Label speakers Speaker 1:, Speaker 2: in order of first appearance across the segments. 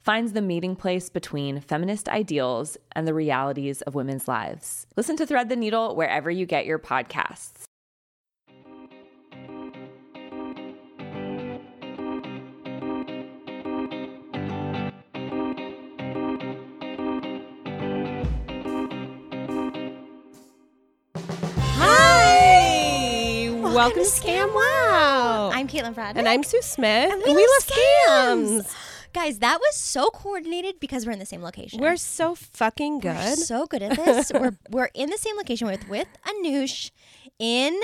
Speaker 1: finds the meeting place between feminist ideals and the realities of women's lives. Listen to Thread the Needle wherever you get your podcasts.
Speaker 2: Hi! Welcome, to Scam Wow.
Speaker 3: I'm Caitlin Bradley.
Speaker 2: and I'm Sue Smith.
Speaker 3: And
Speaker 2: and
Speaker 3: we
Speaker 2: we
Speaker 3: love
Speaker 2: love
Speaker 3: scams.
Speaker 2: scams.
Speaker 3: Guys, that was so coordinated because we're in the same location.
Speaker 2: We're so fucking good.
Speaker 3: We're so good at this. we're we're in the same location with with Anoush in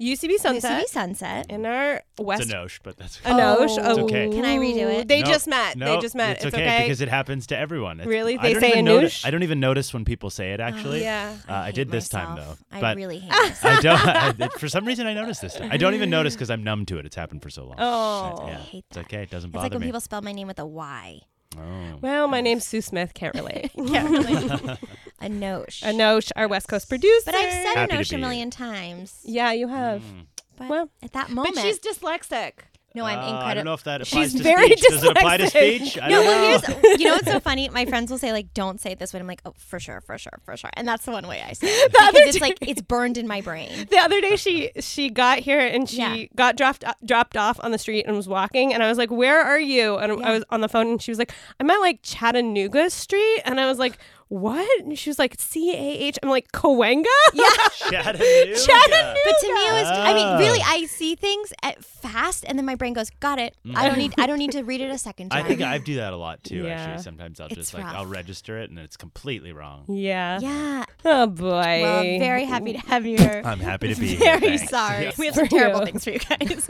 Speaker 2: UCB Sunset.
Speaker 3: UCB Sunset.
Speaker 2: in our West
Speaker 4: It's a but that's
Speaker 2: Anosh.
Speaker 3: Oh.
Speaker 4: It's okay.
Speaker 3: Can I redo it?
Speaker 2: They
Speaker 4: No,
Speaker 2: just met.
Speaker 4: no,
Speaker 2: they just met.
Speaker 4: It's,
Speaker 2: It's,
Speaker 4: okay, because it happens to everyone. It's-
Speaker 2: Really? They say
Speaker 4: even notice. I don't even notice when people say it. Actually,
Speaker 2: yeah.
Speaker 4: Uh, I,
Speaker 3: hate
Speaker 4: did this time
Speaker 3: myself.
Speaker 4: though.
Speaker 3: I
Speaker 4: but
Speaker 3: really hate myself.
Speaker 4: I don't. I, for some reason, I noticed this time. I don't even notice because I'm numb to it. It's happened for so long.
Speaker 2: Oh.
Speaker 4: yeah,
Speaker 3: I hate that.
Speaker 4: it's okay. It doesn't bother me.
Speaker 3: It's
Speaker 4: bother
Speaker 3: like when
Speaker 4: me.
Speaker 3: people spell my name with a Y.
Speaker 4: oh.
Speaker 2: Well, my name's Sue Smith. Can't relate.
Speaker 3: Can't really. Anoush.
Speaker 2: Anosh, our West Coast producer.
Speaker 3: But I've said
Speaker 4: Happy to
Speaker 3: Anoush
Speaker 4: be
Speaker 3: a million times.
Speaker 2: Yeah, you have.
Speaker 4: Mm.
Speaker 3: But
Speaker 2: Well,
Speaker 3: at that moment,
Speaker 2: But she's dyslexic.
Speaker 3: no, I'm
Speaker 4: Uh, I don't
Speaker 3: incredible.
Speaker 4: know if that
Speaker 2: She's
Speaker 4: applies to
Speaker 2: very
Speaker 4: speech. Does it apply to
Speaker 2: dyslexic.
Speaker 4: speech? I
Speaker 3: No,
Speaker 4: don't
Speaker 3: well,
Speaker 4: know.
Speaker 3: here's you know what's so funny. My friends will say like, "Don't say it this way." I'm like, "Oh, for sure, for sure, for sure," and that's the one way I say it because
Speaker 2: other
Speaker 3: it's
Speaker 2: day-
Speaker 3: like it's burned in my brain.
Speaker 2: The other day, she she got here and she
Speaker 3: Yeah.
Speaker 2: got dropped dropped off on the street and was walking, and I was like, "Where are you?" And
Speaker 3: Yeah.
Speaker 2: I was on the phone, and she was like, "I'm at like Chattanooga Street," and I was like, "What?" And she was like, "C A H." I'm like, "Cahuenga."
Speaker 3: Yeah,
Speaker 4: Chattanooga.
Speaker 2: Chattanooga.
Speaker 3: but to me, it was. I mean,
Speaker 4: Ah.
Speaker 3: really, I see things at fast, and then my brain goes, "Got it." I don't need. I don't need to read it a second time.
Speaker 4: I think I do that a lot too.
Speaker 2: Yeah.
Speaker 4: Actually, sometimes I'll
Speaker 3: It's
Speaker 4: just like. I'll register it and it's completely wrong.
Speaker 2: Yeah.
Speaker 3: yeah.
Speaker 2: Oh boy.
Speaker 3: Well, very happy to have you here.
Speaker 4: I'm happy to be here.
Speaker 3: Very sorry.
Speaker 4: Yes.
Speaker 3: We have some terrible things for you guys.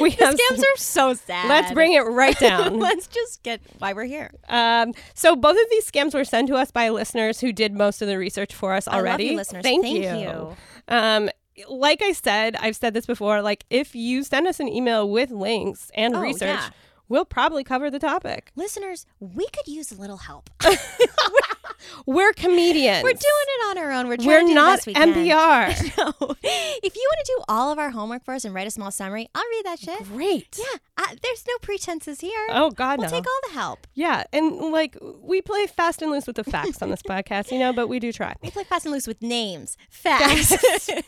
Speaker 2: We
Speaker 3: the
Speaker 2: have
Speaker 3: scams
Speaker 2: some-
Speaker 3: are so sad.
Speaker 2: Let's bring it right down.
Speaker 3: Let's just get why we're here.
Speaker 2: Um, so both of these scams were sent to us by listeners who did most of the research for us already.
Speaker 3: you, listeners.
Speaker 2: Thank,
Speaker 3: Thank
Speaker 2: you.
Speaker 3: you.
Speaker 2: Um, like I said, I've said this before. Like if you send us an email with links and
Speaker 3: Oh,
Speaker 2: research,
Speaker 3: yeah.
Speaker 2: we'll probably cover the topic.
Speaker 3: Listeners, we could use a little help.
Speaker 2: We're comedians.
Speaker 3: We're doing it on our own. We're trying
Speaker 2: We're
Speaker 3: to do
Speaker 2: not
Speaker 3: we.
Speaker 2: NPR.
Speaker 3: no. If you want to do all of our homework for us and write a small summary, I'll read that shit.
Speaker 2: Great.
Speaker 3: Yeah, I, there's no pretenses here.
Speaker 2: Oh God,
Speaker 3: we'll
Speaker 2: no.
Speaker 3: take all the help.
Speaker 2: yeah, and like we play fast and loose with the facts on this podcast, you know, but we do try.
Speaker 3: We play fast and loose with names, facts,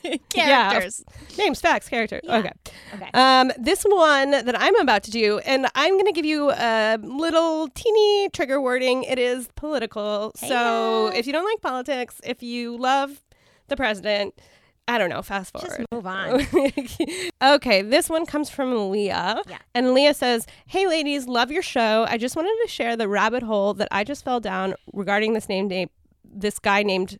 Speaker 2: Yeah.
Speaker 3: characters.
Speaker 2: Names, facts, characters.
Speaker 3: Yeah.
Speaker 2: Okay.
Speaker 3: Okay.
Speaker 2: Um, this one that I'm about to do, and I'm going to give you a little teeny trigger wording. It is political. So
Speaker 3: Hey-ya.
Speaker 2: if you don't like politics, if you love the president, I don't know, fast forward.
Speaker 3: Just move on.
Speaker 2: okay, this one comes from Leah.
Speaker 3: Yeah.
Speaker 2: And Leah says, Hey ladies, love your show. I just wanted to share the rabbit hole that I just fell down regarding this name name this guy named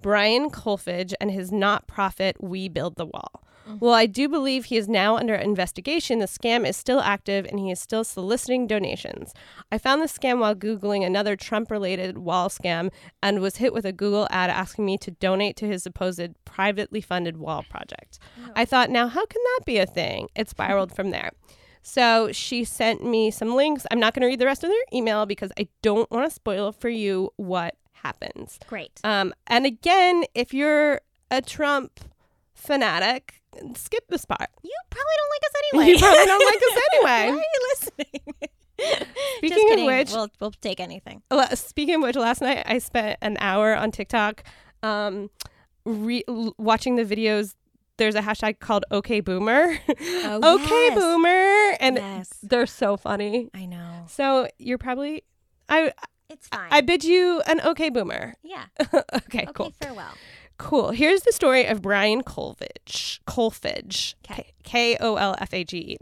Speaker 2: Brian Kolfage and his not profit We Build the Wall. Well, I do believe he is now under investigation. The scam is still active and he is still soliciting donations. I found the scam while Googling another Trump related wall scam and was hit with a Google ad asking me to donate to his supposed privately funded wall project. I thought, now how can that be a thing? It spiraled from there. So she sent me some links. I'm not going to read the rest of their email because I don't want to spoil for you what happens.
Speaker 3: Great.
Speaker 2: Um, and again, if you're a Trump fanatic, skip this part.
Speaker 3: You probably don't like us anyway.
Speaker 2: You probably don't like us
Speaker 3: Why
Speaker 2: anyway.
Speaker 3: are you listening?
Speaker 2: Speaking
Speaker 3: Just
Speaker 2: of which-
Speaker 3: we'll, we'll take anything.
Speaker 2: Speaking of which, last night I spent an hour on TikTok um, re- watching the videos. There's a hashtag called OK Boomer.
Speaker 3: Oh,
Speaker 2: okay
Speaker 3: yes.
Speaker 2: Boomer. And
Speaker 3: yes,
Speaker 2: they're so funny.
Speaker 3: I know.
Speaker 2: So you're probably. I
Speaker 3: It's fine.
Speaker 2: I bid you an okay boomer.
Speaker 3: yeah.
Speaker 2: okay,
Speaker 3: Okay,
Speaker 2: cool.
Speaker 3: farewell.
Speaker 2: Cool. Here's the story of Brian Kolfage.
Speaker 3: Kolfage.
Speaker 2: K O L F A G E.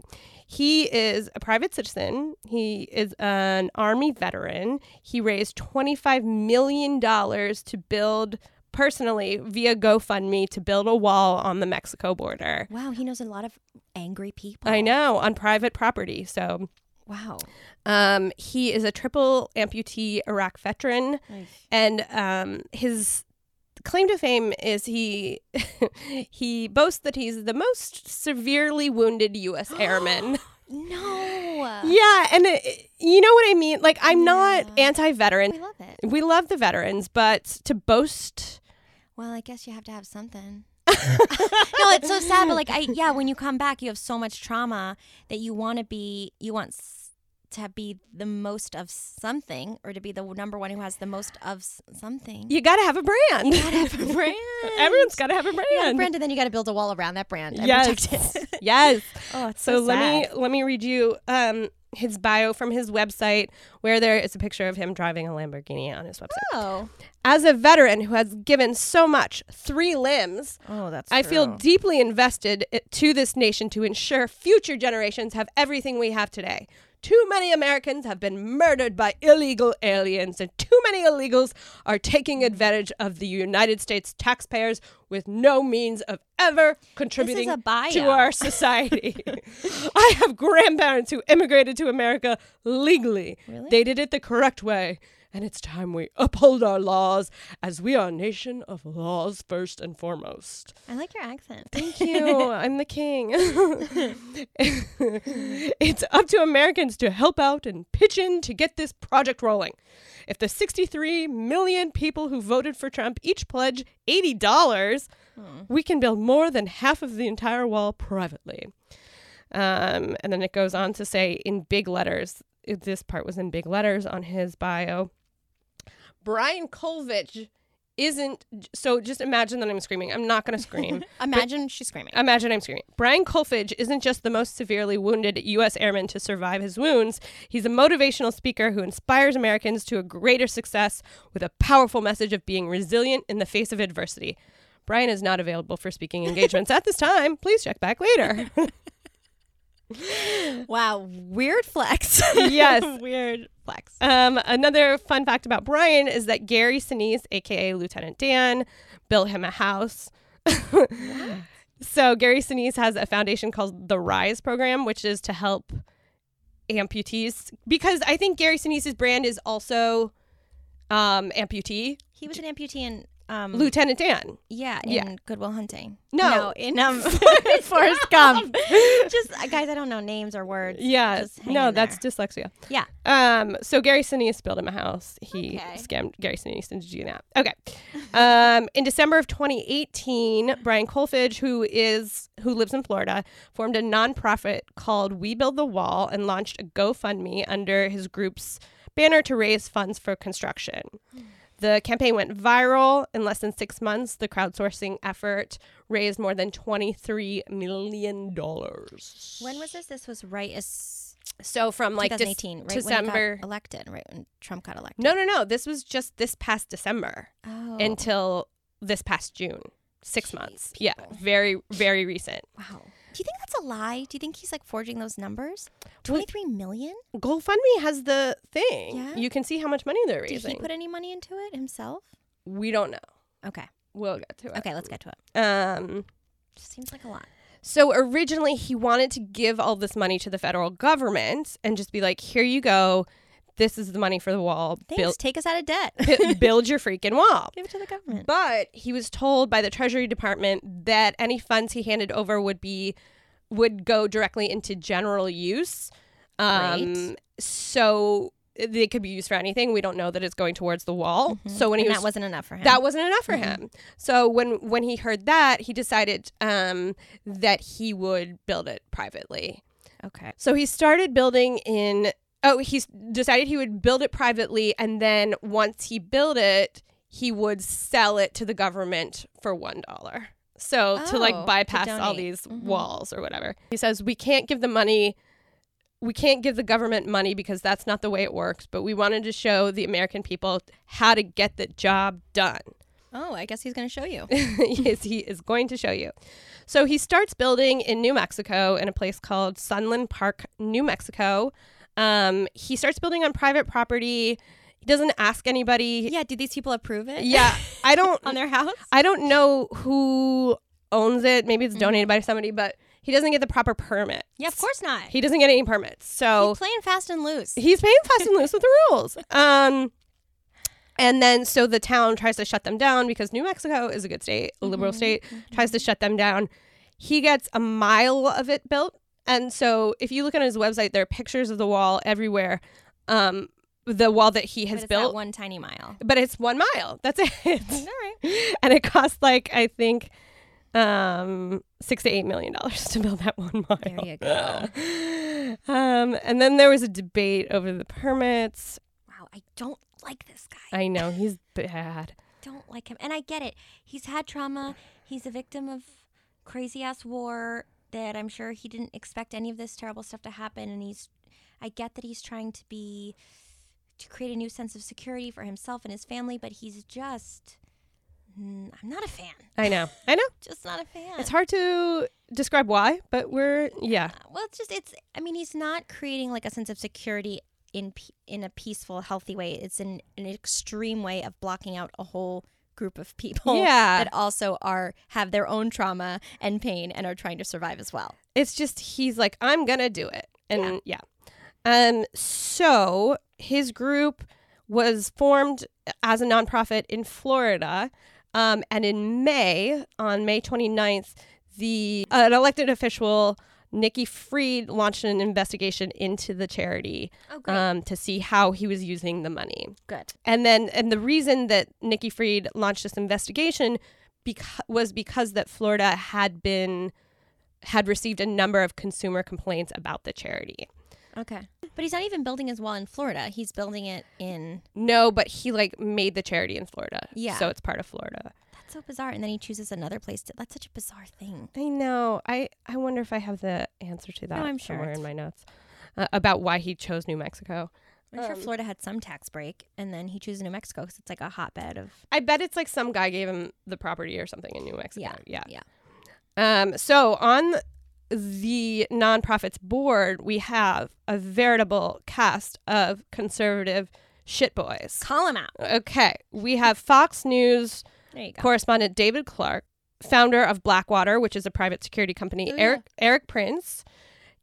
Speaker 2: He is a private citizen. He is an army veteran. He raised $25 million to build personally via GoFundMe to build a wall on the Mexico border.
Speaker 3: Wow, he knows a lot of angry people.
Speaker 2: I know, on private property. So
Speaker 3: Wow.
Speaker 2: um, he is a triple amputee Iraq veteran. and um, his claim to fame is he he boasts that he's the most severely wounded U.S. airman.
Speaker 3: No.
Speaker 2: yeah, and it, you know what I mean. Like, I'm not anti-veteran.
Speaker 3: We love it.
Speaker 2: We love the veterans, but to boast.
Speaker 3: Well, I guess you have to have something. no, it's so sad, but like, I yeah, when you come back, you have so much trauma that you want to be, you want to be the most of something, or to be the number one who has the most of something.
Speaker 2: You got to have a brand.
Speaker 3: gotta have a brand.
Speaker 2: Everyone's got to have a brand.
Speaker 3: You got a brand, and then you got to build a wall around that brand and
Speaker 2: Yes. yes.
Speaker 3: oh, it's
Speaker 2: So,
Speaker 3: so,
Speaker 2: let me let me read you um, his bio from his website, where there is a picture of him driving a Lamborghini on his website.
Speaker 3: Oh,
Speaker 2: As a veteran who has given so much, three limbs,
Speaker 3: oh, that's.
Speaker 2: I feel deeply invested to this nation to ensure future generations have everything we have today. Too many Americans have been murdered by illegal aliens, and too many illegals are taking advantage of the United States taxpayers with no means of ever contributing to our society. I have grandparents who immigrated to America legally.
Speaker 3: Really?
Speaker 2: They did it the correct way. And it's time we uphold our laws as we are a nation of laws first and foremost.
Speaker 3: I like your accent.
Speaker 2: Thank you. I'm the king. it's up to Americans to help out and pitch in to get this project rolling. If the 63 million people who voted for Trump each pledge $80, we can build more than half of the entire wall privately. Um, and then it goes on to say in big letters, this part was in big letters on his bio. Brian Kolfage isn't, so just imagine that I'm screaming. I'm not going to scream.
Speaker 3: Imagine she's screaming.
Speaker 2: Imagine I'm screaming. Brian Kolfage isn't just the most severely wounded U.S. airman to survive his wounds. He's a motivational speaker who inspires Americans to a greater success with a powerful message of being resilient in the face of adversity. Brian is not available for speaking engagements at this time. Please check back later.
Speaker 3: wow, weird flex.
Speaker 2: Yes.
Speaker 3: weird flex.
Speaker 2: Um, another fun fact about Brian is that Gary Sinise, aka Lieutenant Dan, built him a house. so Gary Sinise has a foundation called the Rise program, which is to help amputees because I think Gary Sinise's brand is also um, amputee.
Speaker 3: He was an amputee in um
Speaker 2: Lieutenant Dan.
Speaker 3: yeah, in
Speaker 2: Yeah.
Speaker 3: Goodwill Hunting.
Speaker 2: No.
Speaker 3: in um Forrest Gump. Just uh, guys, I don't know names or words.
Speaker 2: Yeah, no, that's dyslexia.
Speaker 3: yeah.
Speaker 2: Um, so Gary Sinise built him a house. He
Speaker 3: Okay.
Speaker 2: scammed Gary Sinise into doing that. Okay. Um, in December of 2018, Brian Kolfage, who is who lives in Florida, formed a nonprofit called We Build the Wall and launched a GoFundMe under his group's banner to raise funds for construction. The campaign went viral. In less than six months, the crowdsourcing effort raised more than $23 million.
Speaker 3: When was this? This was right as
Speaker 2: So from like Dec-
Speaker 3: 2018, right
Speaker 2: December.
Speaker 3: when he got elected, right when Trump got elected.
Speaker 2: No, no, no. This was just this past December
Speaker 3: Oh.
Speaker 2: until this past June. Six
Speaker 3: Jeez,
Speaker 2: months. Yeah. Very, very recent.
Speaker 3: wow. Do you think that's a lie? Do you think he's like forging those numbers? 23 million?
Speaker 2: GoFundMe has the thing.
Speaker 3: Yeah?
Speaker 2: You can see how much money they're raising.
Speaker 3: Did he put any money into it himself?
Speaker 2: we don't know.
Speaker 3: Okay.
Speaker 2: We'll get to it.
Speaker 3: Okay, let's get to it.
Speaker 2: Um,
Speaker 3: Just seems like a lot.
Speaker 2: So originally, he wanted to give all this money to the federal government and just be like, "Here you go. This is the money for the wall.
Speaker 3: Thanks.
Speaker 2: Build,
Speaker 3: Take us out of debt.
Speaker 2: build your freaking wall."
Speaker 3: Give it to the government.
Speaker 2: But he was told by the Treasury Department that any funds he handed over would be would go directly into general use. Um, so they could be used for anything. We don't know that it's going towards the wall. So when he
Speaker 3: Mm-hmm. and
Speaker 2: was
Speaker 3: that wasn't enough for him.
Speaker 2: that wasn't enough for him. So when when he heard that, he decided um, that he would build it privately.
Speaker 3: okay.
Speaker 2: So he started building in. Oh, he decided he would build it privately, and then once he built it, he would sell it to the government for one dollar. So to
Speaker 3: Oh,
Speaker 2: like
Speaker 3: to
Speaker 2: bypass all
Speaker 3: donate.
Speaker 2: these
Speaker 3: Mhm.
Speaker 2: walls or whatever. He says we can't give the money. We can't give the government money because that's not the way it works. But we wanted to show the American people how to get the job done.
Speaker 3: Oh, I guess he's going to show you.
Speaker 2: yes, he is going to show you. So he starts building in New Mexico in a place called Sunland Park, New Mexico. Um, he starts building on private property. He doesn't ask anybody.
Speaker 3: yeah. Did these people approve it?
Speaker 2: Yeah, I don't.
Speaker 3: on their house.
Speaker 2: I don't know who owns it. Maybe it's donated by somebody, but he doesn't get the proper permit.
Speaker 3: Yeah, of course not.
Speaker 2: He doesn't get any permits. So
Speaker 3: He's playing fast and loose.
Speaker 2: he's playing fast and loose with the rules. Um, and then so the town tries to shut them down because New Mexico is a good state, a liberal state, tries to shut them down. He gets a mile of it built. And so if you look on his website, there are pictures of the wall everywhere. Um, the wall that he has
Speaker 3: it's
Speaker 2: built,
Speaker 3: one tiny mile.
Speaker 2: but it's one mile. That's it.
Speaker 3: All right.
Speaker 2: and it costs like I think um six to eight million dollars to build that one mile.
Speaker 3: There you go.
Speaker 2: um, and then there was a debate over the permits.
Speaker 3: Wow, I don't like this guy.
Speaker 2: I know he's bad.
Speaker 3: don't like him. And I get it. He's had trauma. He's a victim of crazy ass war that I'm sure he didn't expect any of this terrible stuff to happen and he's I get that he's trying to be to create a new sense of security for himself and his family, but he's just mm, I'm not a fan.
Speaker 2: I know. I know.
Speaker 3: Just not a fan.
Speaker 2: It's hard to describe why, but we're yeah.
Speaker 3: Uh, well, it's just it's. I mean, he's not creating like a sense of security in in a peaceful, healthy way. It's in an extreme way of blocking out a whole group of people
Speaker 2: Yeah.
Speaker 3: that also are have their own trauma and pain and are trying to survive as well.
Speaker 2: It's just he's like I'm gonna do it, and yeah. Um. So his group was formed as a nonprofit in Florida, um, and in May, on May 29th, the uh, an elected official. Nikki Fried launched an investigation into the charity
Speaker 3: Oh,
Speaker 2: um, to see how he was using the money.
Speaker 3: Good.
Speaker 2: And then, and the reason that Nikki Fried launched this investigation beca- was because that Florida had been had received a number of consumer complaints about the charity.
Speaker 3: Okay. But he's not even building his wall in Florida. He's building it in.
Speaker 2: No, but he like made the charity in Florida.
Speaker 3: Yeah.
Speaker 2: So it's part of Florida.
Speaker 3: That's so bizarre. And then he chooses another place to. That's such a bizarre thing.
Speaker 2: I know. I I wonder if I have the answer to that no,
Speaker 3: I'm sure
Speaker 2: somewhere in my notes uh, about why he chose New Mexico.
Speaker 3: I'm sure Florida had some tax break, and then he chooses New Mexico because it's like a hotbed of.
Speaker 2: I bet it's like some guy gave him the property or something in New Mexico.
Speaker 3: Yeah.
Speaker 2: Yeah.
Speaker 3: Yeah.
Speaker 2: Um, so on the nonprofit's board, we have a veritable cast of conservative shitboys.
Speaker 3: Call them out.
Speaker 2: Okay, we have Fox News
Speaker 3: There you go.
Speaker 2: correspondent David Clarke, founder of Blackwater, which is a private security company.
Speaker 3: Oh, yeah.
Speaker 2: Erik Erik Prince,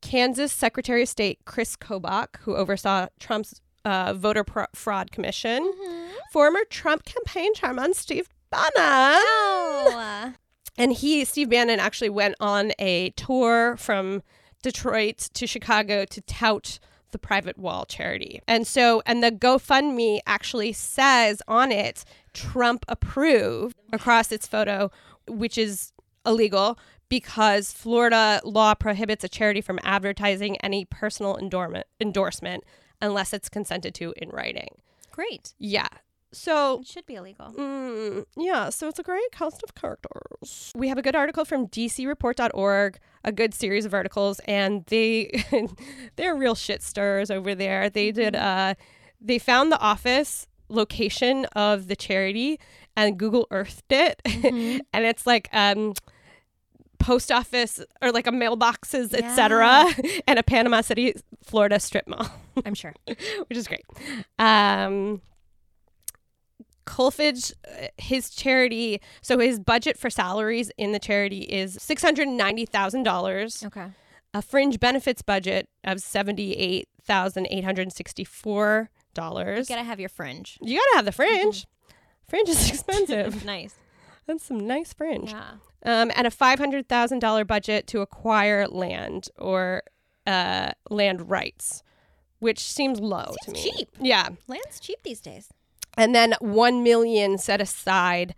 Speaker 2: Kansas Secretary of State Chris Kobach, who oversaw Trump's uh, voter pro- fraud commission.
Speaker 3: Mm-hmm.
Speaker 2: Former Trump campaign chairman Steve Bannon.
Speaker 3: Oh.
Speaker 2: And he, Steve Bannon, actually went on a tour from Detroit to Chicago to tout the Private Wall charity. And so, and the GoFundMe actually says on it, Trump approved across its photo, which is illegal because Florida law prohibits a charity from advertising any personal endorsement unless it's consented to in writing.
Speaker 3: Great.
Speaker 2: Yeah. So
Speaker 3: It should be illegal.
Speaker 2: Mm, yeah, so it's a great cast of characters. We have a good article from dcreport.org, a good series of articles, and they they're real shit stirrers over there. They did uh they found the office location of the charity and Google Earthed it. and it's like um post office or like a mailboxes, etc. and a Panama City, Florida strip mall
Speaker 3: I'm sure.
Speaker 2: which is great. Um, Kolfage, uh, his charity, so his budget for salaries in the charity is six hundred ninety thousand dollars.
Speaker 3: Okay.
Speaker 2: A fringe benefits budget of seventy eight thousand eight hundred sixty four
Speaker 3: You gotta have your fringe.
Speaker 2: You gotta have the fringe. Fringe is expensive.
Speaker 3: nice.
Speaker 2: That's some nice fringe.
Speaker 3: Yeah.
Speaker 2: Um, and a five hundred thousand dollar budget to acquire land or uh, land rights, which seems low to me.
Speaker 3: cheap.
Speaker 2: Yeah,
Speaker 3: Land's cheap these days.
Speaker 2: and then one million set aside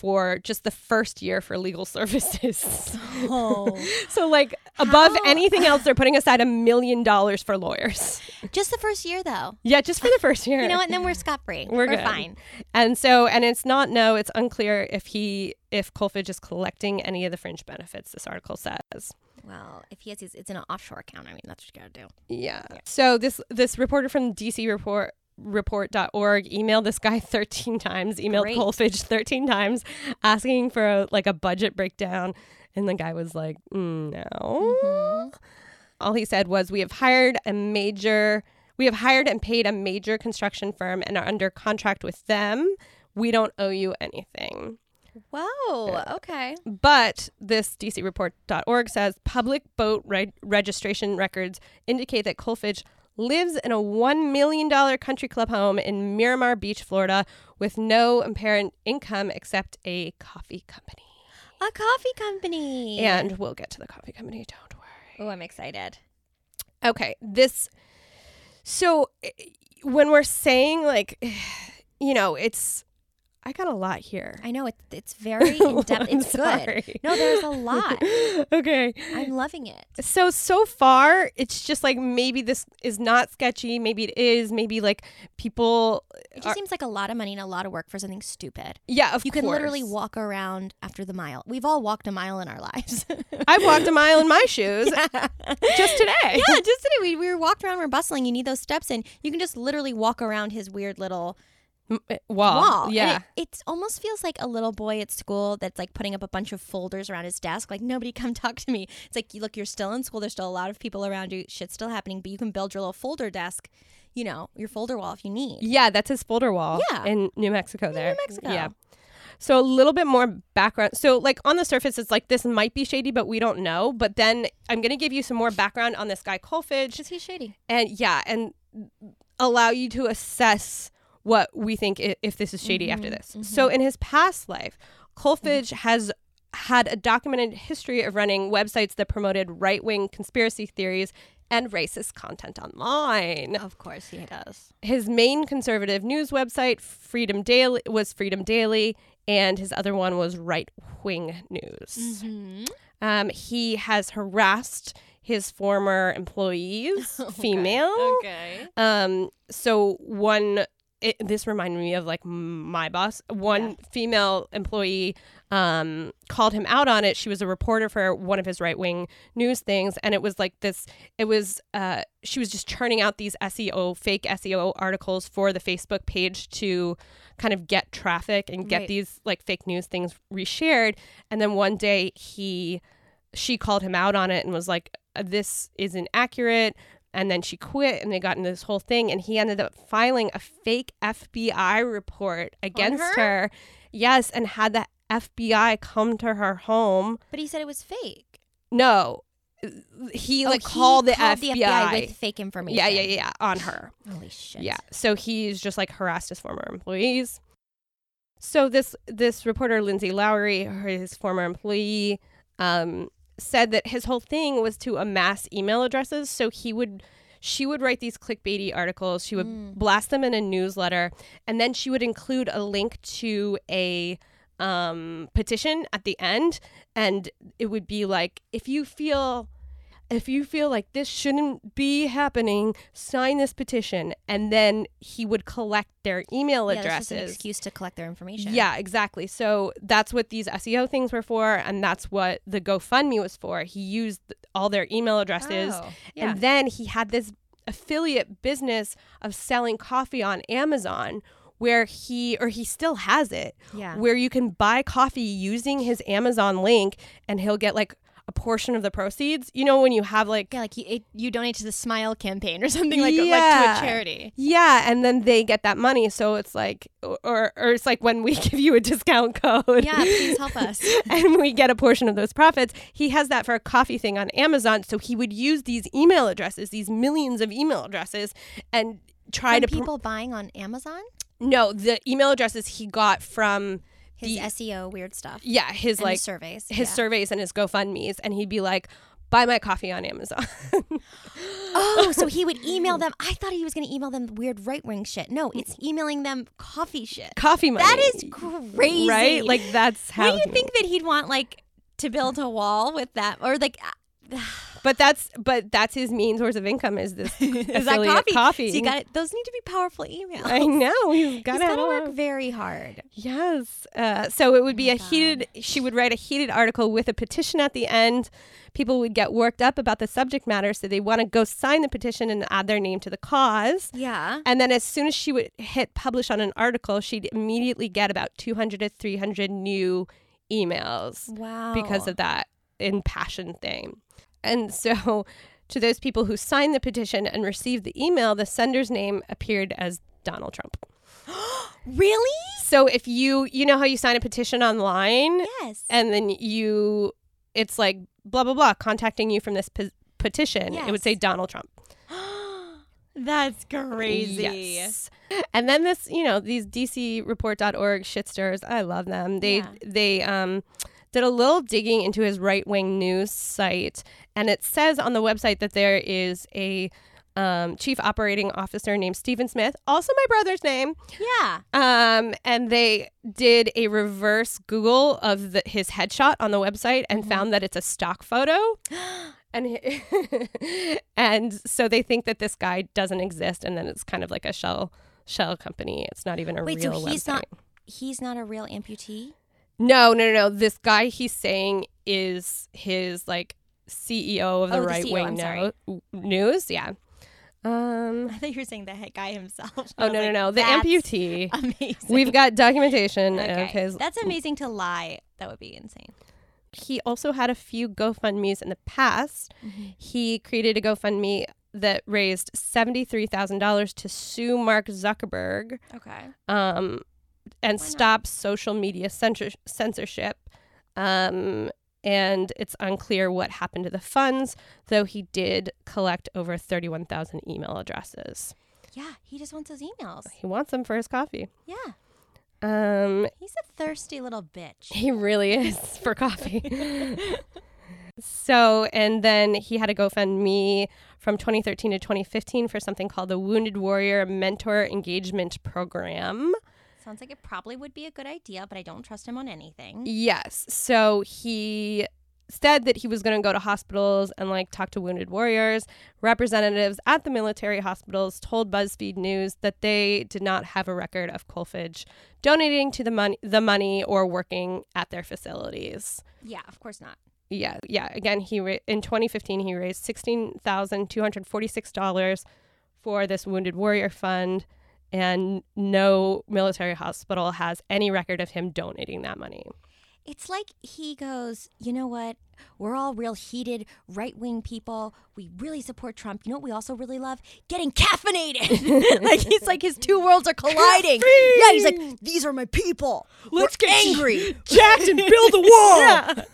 Speaker 2: for just the first year for legal services.
Speaker 3: Oh.
Speaker 2: so like above anything else, they're putting aside a million dollars for lawyers.
Speaker 3: Just the first year, though.
Speaker 2: Yeah, just for the first year.
Speaker 3: You know what? And then we're scot free.
Speaker 2: We're
Speaker 3: We're, fine.
Speaker 2: And so, and it's not no, it's unclear if he, if Kolfage is collecting any of the fringe benefits. This article says.
Speaker 3: Well, if he has it's in an offshore account. I mean, that's what you gotta do.
Speaker 2: Yeah. So this this reporter from the DC report report.org emailed this guy 13 times, emailed
Speaker 3: Great.
Speaker 2: Kolfage 13 times asking for a, like a budget breakdown and the guy was like, mm, "No."
Speaker 3: Mhm.
Speaker 2: All he said was, "We have hired a major we have hired and paid a major construction firm and are under contract with them. We don't owe you anything."
Speaker 3: Whoa. Okay.
Speaker 2: But this DCReport.org says public boat reg- registration records indicate that Kolfage lives in a $1 million country club home in Miramar Beach, Florida, with no apparent income except a coffee company.
Speaker 3: A coffee company.
Speaker 2: And we'll get to the coffee company, don't worry.
Speaker 3: oh, I'm excited.
Speaker 2: Okay, this. So eh, when we're saying, like, you know, it's. I got a lot here.
Speaker 3: I know it, it's very in depth. It's
Speaker 2: sorry.
Speaker 3: good. No, there's a lot.
Speaker 2: okay.
Speaker 3: I'm loving it.
Speaker 2: So so far, it's just like maybe this is not sketchy. Maybe it is. Maybe like people.
Speaker 3: It just seems like a lot of money and a lot of work for something stupid.
Speaker 2: Yeah, of
Speaker 3: You
Speaker 2: course.
Speaker 3: You can literally walk around after the mile. We've all walked a mile in our lives.
Speaker 2: I've walked a mile in my shoes just today.
Speaker 3: yeah, just today we, we were walked around, we're bustling. You need those steps, and you can just literally walk around his weird little
Speaker 2: Eh, wall.
Speaker 3: wall.
Speaker 2: Yeah.
Speaker 3: it, it almost feels like a little boy at school that's like putting up a bunch of folders around his desk. Like nobody come talk to me. It's like you look, you're still in school. There's still a lot of people around you. Shit's still happening, but you can build your little folder desk. You know, your folder wall if you need.
Speaker 2: Yeah, that's his folder wall.
Speaker 3: Yeah.
Speaker 2: in New Mexico. There,
Speaker 3: New Mexico.
Speaker 2: Yeah. So a little bit more background. So like on the surface, it's like this might be shady, but we don't know. But then I'm gonna give you some more background on this guy Kolfage,
Speaker 3: Because he's shady.
Speaker 2: and yeah, and mm, allow you to assess what we think i- if this is shady after this. So in his past life, Kolfage has had a documented history of running websites that promoted right-wing conspiracy theories and racist content online.
Speaker 3: Of course he does.
Speaker 2: His main conservative news website, Freedom Daily, was Freedom Daily, and his other one was Right Wing News.
Speaker 3: Mm-hmm.
Speaker 2: Um, he has harassed his former employees, female.
Speaker 3: Okay.
Speaker 2: Um, so one, it, this reminded me of like my boss. One female employee um, called him out on it. She was a reporter for one of his right wing news things, and it was like this. It was uh, she was just churning out these SEO fake SEO articles for the Facebook page to kind of get traffic and get
Speaker 3: Right.
Speaker 2: these like fake news things reshared. And then one day he she called him out on it and was like, "This isn't accurate." And then she quit, and they got into this whole thing. And he ended up filing a fake FBI report against
Speaker 3: her?
Speaker 2: her. Yes, and had the FBI come to her home.
Speaker 3: But he said it was fake.
Speaker 2: No, he
Speaker 3: Oh,
Speaker 2: like
Speaker 3: he
Speaker 2: called, the,
Speaker 3: called
Speaker 2: FBI.
Speaker 3: with fake information.
Speaker 2: yeah, yeah, yeah, on her.
Speaker 3: Holy shit.
Speaker 2: Yeah. So he's just like harassed his former employees. So this this reporter Lindsay Lowry, her- his former employee, um, said that his whole thing was to amass email addresses. So he would she would write these clickbaity articles. She would blast them in a newsletter, and then she would include a link to a um, petition at the end, and it would be like, if you feel if you feel like this shouldn't be happening, sign this petition. And then he would collect their email
Speaker 3: Yeah, that's just an
Speaker 2: addresses.
Speaker 3: excuse to collect their information.
Speaker 2: Yeah, exactly. So that's what these SEO things were for, and that's what the GoFundMe was for. He used all their email addresses,
Speaker 3: Oh, yeah.
Speaker 2: and then he had this affiliate business of selling coffee on Amazon. Where he or he still has it,
Speaker 3: Yeah.
Speaker 2: where you can buy coffee using his Amazon link, and he'll get like a portion of the proceeds. You know when you have like
Speaker 3: Yeah, like you, you donate to the Smile campaign or something like like
Speaker 2: Yeah.
Speaker 3: to a charity.
Speaker 2: yeah, and then they get that money. So it's like or or it's like when we give you a discount code.
Speaker 3: Yeah, please help us.
Speaker 2: and we get a portion of those profits. He has that for a coffee thing on Amazon. So he would use these email addresses, these millions of email addresses, and try
Speaker 3: From
Speaker 2: to pr-
Speaker 3: people buying on Amazon,
Speaker 2: no the email addresses he got from
Speaker 3: his
Speaker 2: The-
Speaker 3: SEO weird stuff.
Speaker 2: yeah his
Speaker 3: and
Speaker 2: like
Speaker 3: his surveys.
Speaker 2: his
Speaker 3: yeah.
Speaker 2: surveys and his GoFundmes, and he'd be like, "Buy my coffee on Amazon."
Speaker 3: Oh, so he would email them. I thought he was going to email them weird right wing shit. No, it's emailing them coffee shit.
Speaker 2: coffee money.
Speaker 3: That is crazy,
Speaker 2: right. Like that's how.
Speaker 3: Wouldn't you think that he'd want like to build a wall with that, or like uh,
Speaker 2: But that's but that's his main source of income is this
Speaker 3: is that coffee?
Speaker 2: coffee.
Speaker 3: So you got it. Those need to be powerful emails.
Speaker 2: I know he's got to
Speaker 3: work very hard.
Speaker 2: Yes. Uh, so it would be
Speaker 3: Oh
Speaker 2: a
Speaker 3: my
Speaker 2: heated, she would write a heated article with a petition at the end. People would get worked up about the subject matter. So they want to go sign the petition and add their name to the cause.
Speaker 3: Yeah.
Speaker 2: And then as soon as she would hit publish on an article, she'd immediately get about 200 to 300 new emails
Speaker 3: Wow.
Speaker 2: because of that impassioned thing. And so to those people who signed the petition and received the email, the sender's name appeared as Donald Trump.
Speaker 3: really?
Speaker 2: So if you you know how you sign a petition online
Speaker 3: Yes.
Speaker 2: and then you it's like blah blah blah contacting you from this pe- petition, it would say Donald Trump.
Speaker 3: That's crazy.
Speaker 2: Yes. And then this, you know, these dcreport.org shitsters, I love them. They
Speaker 3: Yeah.
Speaker 2: they um did a little digging into his right-wing news site and it says on the website that there is a um, chief operating officer named Stephen Smith, also my brother's name,
Speaker 3: Yeah.
Speaker 2: um, and they did a reverse Google of the, his headshot on the website and found that it's a stock photo. And and so they think that this guy doesn't exist, and then it's kind of like a shell shell company. It's not even a real.
Speaker 3: Wait, so he's
Speaker 2: website.
Speaker 3: not he's not a real amputee?
Speaker 2: No, no, no, no. This guy he's saying is his like CEO of the
Speaker 3: Oh,
Speaker 2: right
Speaker 3: CEO,
Speaker 2: wing
Speaker 3: I'm
Speaker 2: news. Yeah. Um.
Speaker 3: I thought you were saying the head guy himself.
Speaker 2: Oh no, no, no. The amputee.
Speaker 3: Amazing.
Speaker 2: We've got documentation
Speaker 3: okay.
Speaker 2: of his
Speaker 3: That's amazing to lie. That would be insane.
Speaker 2: he also had a few GoFundMe's in the past.
Speaker 3: Mm-hmm.
Speaker 2: He created a GoFundMe that raised $73,000 to sue Mark Zuckerberg
Speaker 3: Okay.
Speaker 2: um, and stop social media censor- censorship. Um, and it's unclear what happened to the funds, though he did collect over 31,000 email addresses.
Speaker 3: Yeah, he just wants his emails.
Speaker 2: He wants them for his coffee.
Speaker 3: Yeah.
Speaker 2: Um,
Speaker 3: He's a thirsty little bitch.
Speaker 2: He really is for coffee. so, and then he had a GoFundMe from 2013 to 2015 for something called the Wounded Warrior Mentor Engagement Program.
Speaker 3: Sounds like it probably would be a good idea, but I don't trust him on anything.
Speaker 2: Yes. So he said that he was going to go to hospitals and like talk to wounded warriors. Representatives at the military hospitals told BuzzFeed News that they did not have a record of Kolfage donating to the money, the money or working at their facilities.
Speaker 3: Yeah, of course not.
Speaker 2: yeah, yeah. Again, he ra- in 2015 he raised sixteen thousand two hundred forty six dollars for this Wounded Warrior Fund, and no military hospital has any record of him donating that money.
Speaker 3: It's like he goes, you know what? We're all real heated right wing people. We really support Trump. You know what we also really love? Getting caffeinated. like he's like his two worlds are colliding. Yeah, he's like, these are my people.
Speaker 2: Let's
Speaker 3: We're
Speaker 2: get
Speaker 3: angry.
Speaker 2: Jacked and build a wall. Yeah.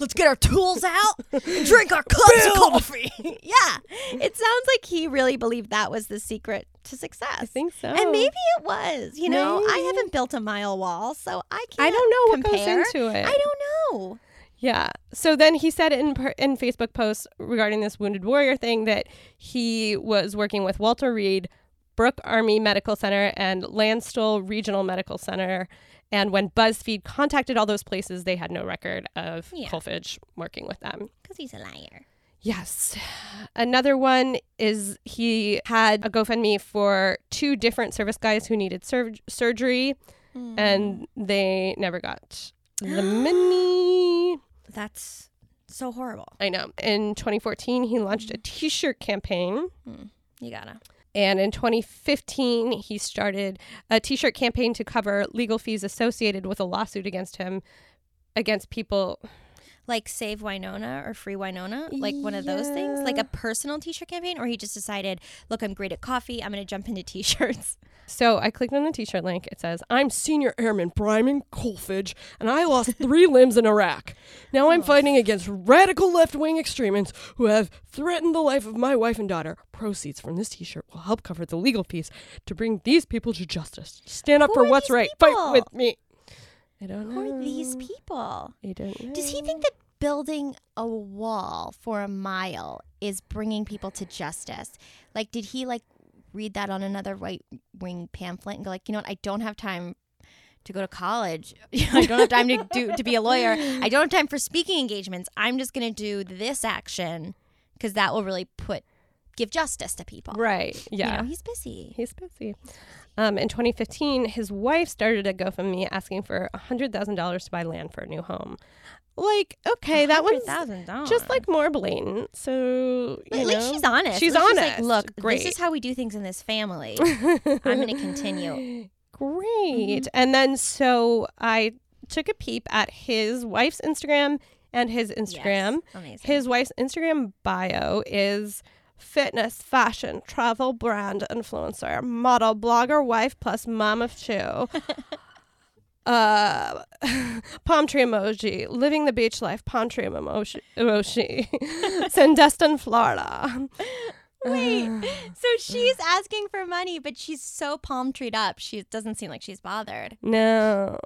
Speaker 3: Let's get our tools out and drink our cups of coffee. yeah. It sounds like he really believed that was the secret to success.
Speaker 2: I think so.
Speaker 3: And maybe it was. You know, I haven't built a mile wall, so I can't
Speaker 2: I don't know what goes into it.
Speaker 3: I don't know.
Speaker 2: Yeah. So then he said in in Facebook posts regarding this wounded warrior thing that he was working with Walter Reed, Brooke Army Medical Center, and Landstuhl Regional Medical Center. And when BuzzFeed contacted all those places, they had no record of
Speaker 3: Yeah.
Speaker 2: Kolfage working with them.
Speaker 3: Because he's a liar.
Speaker 2: Yes. Another one is he had a GoFundMe for two different service guys who needed sur- surgery,
Speaker 3: Hmm.
Speaker 2: and they never got the money.
Speaker 3: That's so horrible.
Speaker 2: I know. In 2014, he launched a t shirt campaign.
Speaker 3: You gotta.
Speaker 2: And in 2015, he started a t shirt campaign to cover legal fees associated with a lawsuit against him, against people.
Speaker 3: Like Save Winona or Free Winona, like one of those things, like a personal T-shirt campaign, or he just decided, look, I'm great at coffee. I'm going to jump into T-shirts.
Speaker 2: So I clicked on the t-shirt link. It says, I'm Senior Airman Brian Kolfage, and I lost three limbs in Iraq. Now I'm oh. fighting against radical left-wing extremists who have threatened the life of my wife and daughter. Proceeds from this t-shirt will help cover the legal fees to bring these people to justice. Stand up
Speaker 3: Who
Speaker 2: for
Speaker 3: are
Speaker 2: what's
Speaker 3: these
Speaker 2: right.
Speaker 3: people?
Speaker 2: Fight with me. I don't know.
Speaker 3: Who are these people?
Speaker 2: I don't know.
Speaker 3: Does he think that building a wall for a mile is bringing people to justice? Like, did he like read that on another right wing pamphlet and go like, you know what? I don't have time to go to college. I don't have time to do to be a lawyer. I don't have time for speaking engagements. I'm just gonna do this action because that will really put give justice to people.
Speaker 2: Right. Yeah.
Speaker 3: You know, he's busy.
Speaker 2: He's busy. Um, in 2015, his wife started a GoFundMe asking for $100,000 to buy land for a new home. Like, okay, that one's
Speaker 3: $100,000.
Speaker 2: just like more blatant. So,
Speaker 3: But
Speaker 2: you
Speaker 3: at least
Speaker 2: know,
Speaker 3: she's honest.
Speaker 2: She's
Speaker 3: least
Speaker 2: honest.
Speaker 3: like, look,
Speaker 2: Great.
Speaker 3: this is how we do things in this family. I'm going to continue.
Speaker 2: Great. And then so I took a peep at his wife's Instagram and his Instagram.
Speaker 3: Yes. Amazing.
Speaker 2: His wife's Instagram bio is fitness, fashion, travel brand influencer, model, blogger, wife, plus mom of two. uh, palm tree emoji, living the beach life, palm tree emoji, emoji. Sandestin, Florida.
Speaker 3: Wait, so she's asking for money, but she's so palm treed up. She doesn't seem like she's bothered.
Speaker 2: No.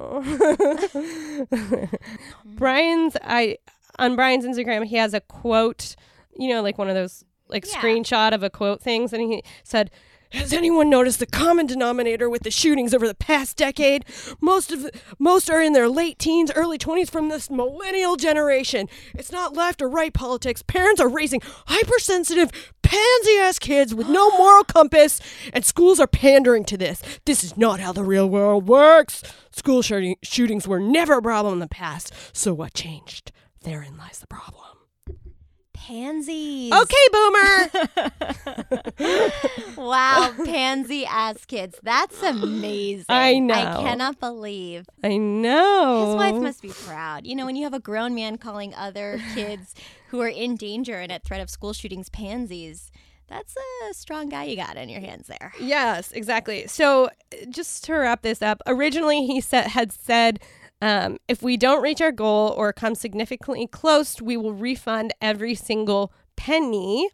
Speaker 2: Brian's I on Brian's Instagram he has a quote, you know, like one of those like
Speaker 3: Yeah.
Speaker 2: screenshot of a quote things and he said has anyone noticed the common denominator with the shootings over the past decade? Most of most are in their late teens, early 20s from this millennial generation. It's not left or right politics. Parents are raising hypersensitive, pansy-ass kids with no moral compass, and schools are pandering to this. This is not how the real world works. School shooting, shootings were never a problem in the past. So what changed? Therein lies the problem.
Speaker 3: Pansies.
Speaker 2: Okay, boomer.
Speaker 3: Wow, pansy ass kids. That's amazing.
Speaker 2: I know.
Speaker 3: I cannot believe.
Speaker 2: I know.
Speaker 3: His wife must be proud. You know, when you have a grown man calling other kids who are in danger and at threat of school shootings pansies, that's a strong guy you got in your hands there.
Speaker 2: Yes, exactly. So, just to wrap this up, originally he said had said, um, if we don't reach our goal or come significantly close, we will refund every single penny.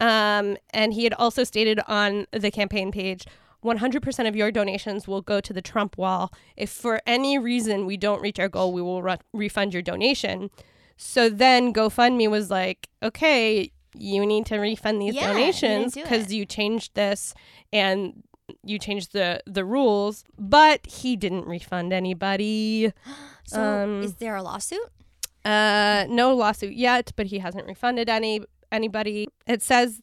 Speaker 2: Um, and he had also stated on the campaign page. 100% of your donations will go to the Trump wall. If for any reason we don't reach our goal, we will re- refund your donation. So then GoFundMe was like, okay, you need to refund these
Speaker 3: Yeah,
Speaker 2: donations because you changed this and you changed the the rules. But he didn't refund anybody.
Speaker 3: So,
Speaker 2: Um,
Speaker 3: is there a lawsuit?
Speaker 2: Uh, no lawsuit yet, but he hasn't refunded any anybody. It says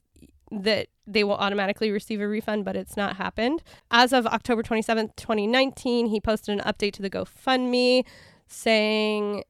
Speaker 2: that they will automatically receive a refund, but it's not happened. As of October 27th, 2019, he posted an update to the GoFundMe saying,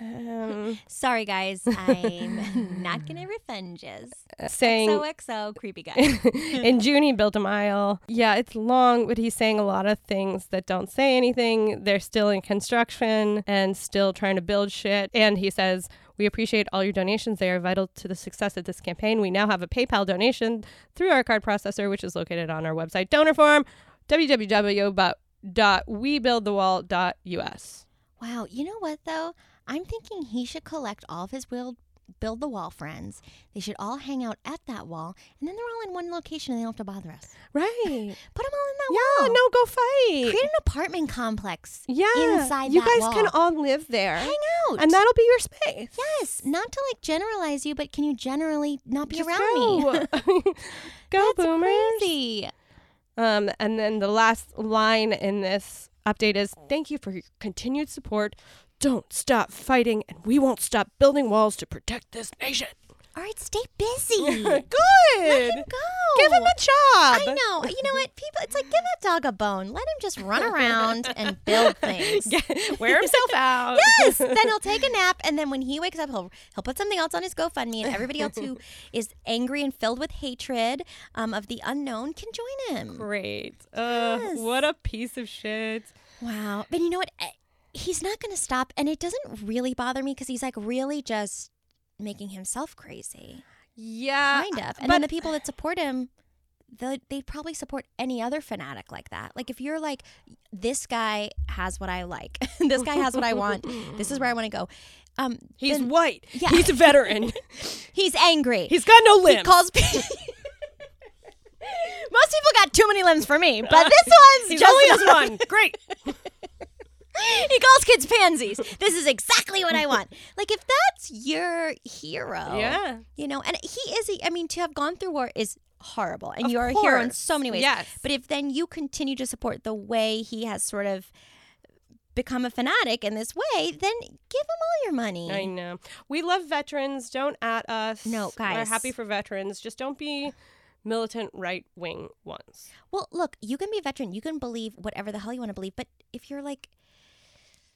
Speaker 2: um,
Speaker 3: Sorry, guys. I'm not going to refund yous.
Speaker 2: saying
Speaker 3: XOXO, creepy guy.
Speaker 2: in June he built a mile. Yeah, it's long, but he's saying a lot of things that don't say anything. They're still in construction and still trying to build shit. And he says, We appreciate all your donations. They are vital to the success of this campaign. We now have a PayPal donation through our card processor, which is located on our website donor form, www.webuildthewall.us.
Speaker 3: Wow. You know what, though? I'm thinking he should collect all of his will build the wall friends. They should all hang out at that wall, and then they're all in one location and they don't have to bother us.
Speaker 2: Right.
Speaker 3: Put them all in that
Speaker 2: Yeah,
Speaker 3: wall.
Speaker 2: no, go fight.
Speaker 3: Create an apartment complex.
Speaker 2: yeah.
Speaker 3: inside
Speaker 2: you guys
Speaker 3: wall.
Speaker 2: can all live there.
Speaker 3: Hang out.
Speaker 2: And that'll be your space.
Speaker 3: yes, not to like generalize you, but can you generally not be
Speaker 2: Just
Speaker 3: around me?
Speaker 2: go. go,
Speaker 3: That's
Speaker 2: boomers.
Speaker 3: crazy.
Speaker 2: Um, and then the last line in this update is Thank you for your continued support. Don't stop fighting, and we won't stop building walls to protect this nation.
Speaker 3: All right, stay busy.
Speaker 2: Good.
Speaker 3: Let him go.
Speaker 2: Give him a job.
Speaker 3: I know. You know what? People, it's like give that dog a bone. Let him just run around and build things.
Speaker 2: Wear himself out.
Speaker 3: Yes. Then he'll take a nap, and then when he wakes up, he'll he'll put something else on his GoFundMe, and everybody else who is angry and filled with hatred um, of the unknown can join him.
Speaker 2: Great. Uh,
Speaker 3: Yes.
Speaker 2: What a piece of shit.
Speaker 3: Wow. But you know what? He's not going to stop. And it doesn't really bother me because he's like really just making himself crazy,
Speaker 2: Yeah.
Speaker 3: kind of. And
Speaker 2: but
Speaker 3: then the people that support him, the, they'd probably support any other fanatic like that. Like if you're like, this guy has what I like, this guy has what I want, this is where I want to go. Um,
Speaker 2: he's
Speaker 3: then
Speaker 2: white.
Speaker 3: Yeah.
Speaker 2: He's a veteran.
Speaker 3: he's angry.
Speaker 2: He's got no
Speaker 3: he
Speaker 2: limbs.
Speaker 3: calls. Most people got too many limbs for me, but this one's just
Speaker 2: only one. Great.
Speaker 3: he calls kids pansies. This is exactly what I want. Like if that's your hero,
Speaker 2: Yeah.
Speaker 3: you know, and he is. I mean, to have gone through war is horrible, and
Speaker 2: Of
Speaker 3: you are a hero in so many ways.
Speaker 2: Yes.
Speaker 3: But if then you continue to support the way he has sort of become a fanatic in this way, then give him all your money.
Speaker 2: I know. We love veterans. Don't at us.
Speaker 3: No, guys.
Speaker 2: We're happy for veterans. Just don't be militant right wing ones.
Speaker 3: Well, look, you can be a veteran. You can believe whatever the hell you want to believe. But if you're like,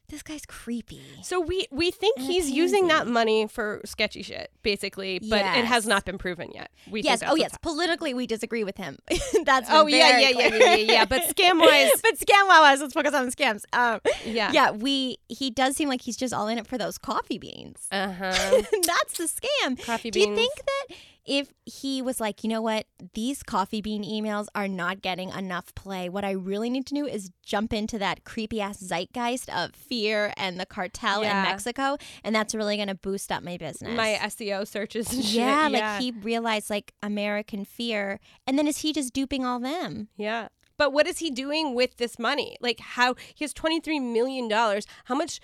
Speaker 3: this guy's creepy.
Speaker 2: So we we think
Speaker 3: And
Speaker 2: he's using that money for sketchy shit, basically, but it has not been proven yet. We
Speaker 3: yes.
Speaker 2: Think
Speaker 3: Oh, yes. Politically, we disagree with him. That's
Speaker 2: Oh yeah, yeah, yeah, yeah, yeah. But scam wise,
Speaker 3: but scam wise, let's focus on scams. Um,
Speaker 2: yeah,
Speaker 3: yeah, we he does seem like he's just all in it for those coffee beans.
Speaker 2: Uh huh.
Speaker 3: That's the scam.
Speaker 2: Coffee beans.
Speaker 3: Do you think that if he was like, you know what, these coffee bean emails are not getting enough play. What I really need to do is jump into that creepy ass zeitgeist of fear and the cartel
Speaker 2: Yeah.
Speaker 3: in Mexico, and that's really going to boost up my business.
Speaker 2: My SEO searches and shit.
Speaker 3: yeah,
Speaker 2: Yeah,
Speaker 3: like he realized like American fear, and then is he just duping all them?
Speaker 2: Yeah. But what is he doing with this money? Like how he has 23 million dollars. How much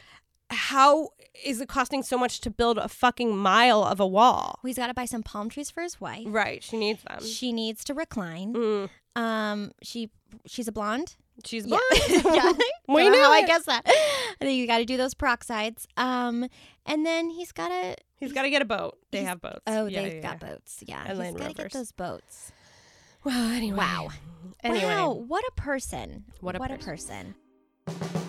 Speaker 2: how is it costing so much to build a fucking mile of a wall?
Speaker 3: Well, he's got to buy some palm trees for his wife.
Speaker 2: Right, she needs them.
Speaker 3: She needs to recline.
Speaker 2: Mm,
Speaker 3: Um, she she's a blonde.
Speaker 2: she's
Speaker 3: Yeah, yeah.
Speaker 2: We
Speaker 3: know I guess that. I think you got to do those peroxides. Um, and then he's got to.
Speaker 2: He's got to get a boat. They have boats.
Speaker 3: Oh,
Speaker 2: Yeah,
Speaker 3: they've
Speaker 2: yeah,
Speaker 3: got boats. Yeah,
Speaker 2: And
Speaker 3: he's got to get those boats.
Speaker 2: Well, anyway.
Speaker 3: Wow.
Speaker 2: Anyway.
Speaker 3: Wow, what a person!
Speaker 2: What a
Speaker 3: what
Speaker 2: person.
Speaker 3: a person!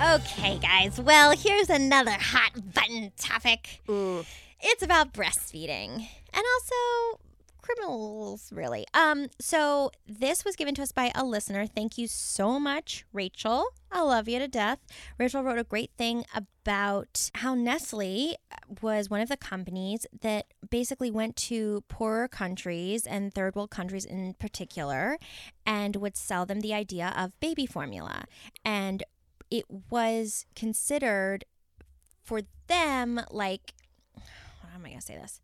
Speaker 3: Okay, guys. Well, here's another hot button topic.
Speaker 2: Mm.
Speaker 3: It's about breastfeeding and also criminals, really. Um, so this was given to us by a listener. Thank you so much, Rachel. I love you to death. Rachel wrote a great thing about how Nestle was one of the companies that basically went to poorer countries and third world countries in particular and would sell them the idea of baby formula. And it was considered for them like how am I going to say this?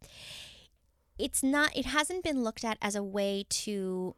Speaker 3: It's not it hasn't been looked at as a way to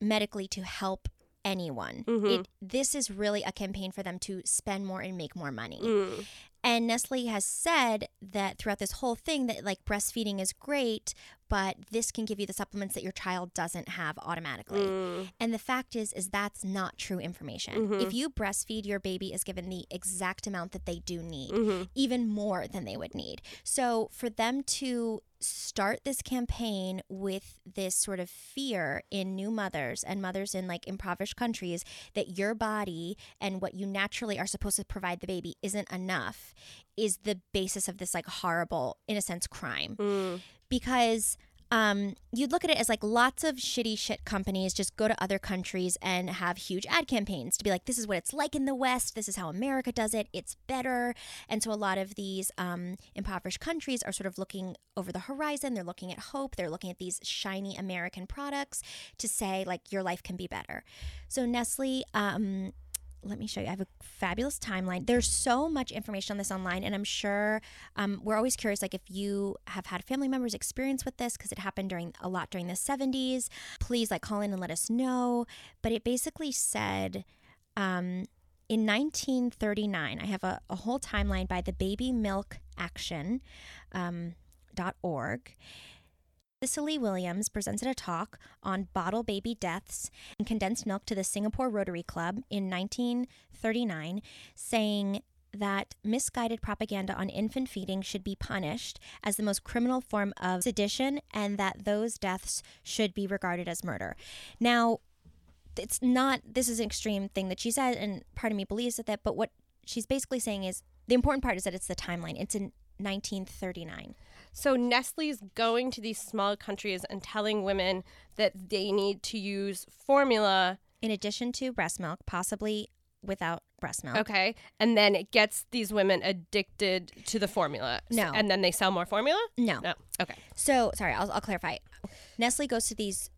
Speaker 3: medically to help anyone.
Speaker 2: Mhm.
Speaker 3: It this is really a campaign for them to spend more and make more money.
Speaker 2: Mm.
Speaker 3: And Nestle has said that throughout this whole thing that like breastfeeding is great, but this can give you the supplements that your child doesn't have automatically.
Speaker 2: Mm.
Speaker 3: And the fact is is that's not true information.
Speaker 2: Mhm.
Speaker 3: If you breastfeed, your baby is given the exact amount that they do need,
Speaker 2: Mhm.
Speaker 3: even more than they would need. So for them to start this campaign with this sort of fear in new mothers and mothers in like impoverished countries that your body and what you naturally are supposed to provide the baby isn't enough is the basis of this like horrible in a sense crime
Speaker 2: Mm.
Speaker 3: because um, you'd look at it as like lots of shitty shit companies just go to other countries and have huge ad campaigns to be like, this is what it's like in the West. This is how America does it. It's better. And so a lot of these um, impoverished countries are sort of looking over the horizon. They're looking at hope. They're looking at these shiny American products to say, like, your life can be better. So Nestle, um, let me show you. I have a fabulous timeline. There's so much information on this online, and I'm sure um, we're always curious. Like if you have had family members experience with this, because it happened during a lot during the 70s, please like call in and let us know. But it basically said. Um, in 1939, I have a, a whole timeline by the Baby Milk Action um, org. Cicely Williams presented a talk on bottle baby deaths and condensed milk to the Singapore Rotary Club in 1939, saying that misguided propaganda on infant feeding should be punished as the most criminal form of sedition and that those deaths should be regarded as murder. Now, it's not, this is an extreme thing that she said, and part of me believes that, but what she's basically saying is the important part is that it's the timeline. It's in 1939.
Speaker 2: So Nestle's going to these small countries and telling women that they need to use formula.
Speaker 3: In addition to breast milk, possibly without breast milk.
Speaker 2: Okay. And then it gets these women addicted to the formula.
Speaker 3: No.
Speaker 2: And then they sell more formula?
Speaker 3: No.
Speaker 2: No. Okay.
Speaker 3: So, sorry, I'll, I'll clarify. Nestle goes to these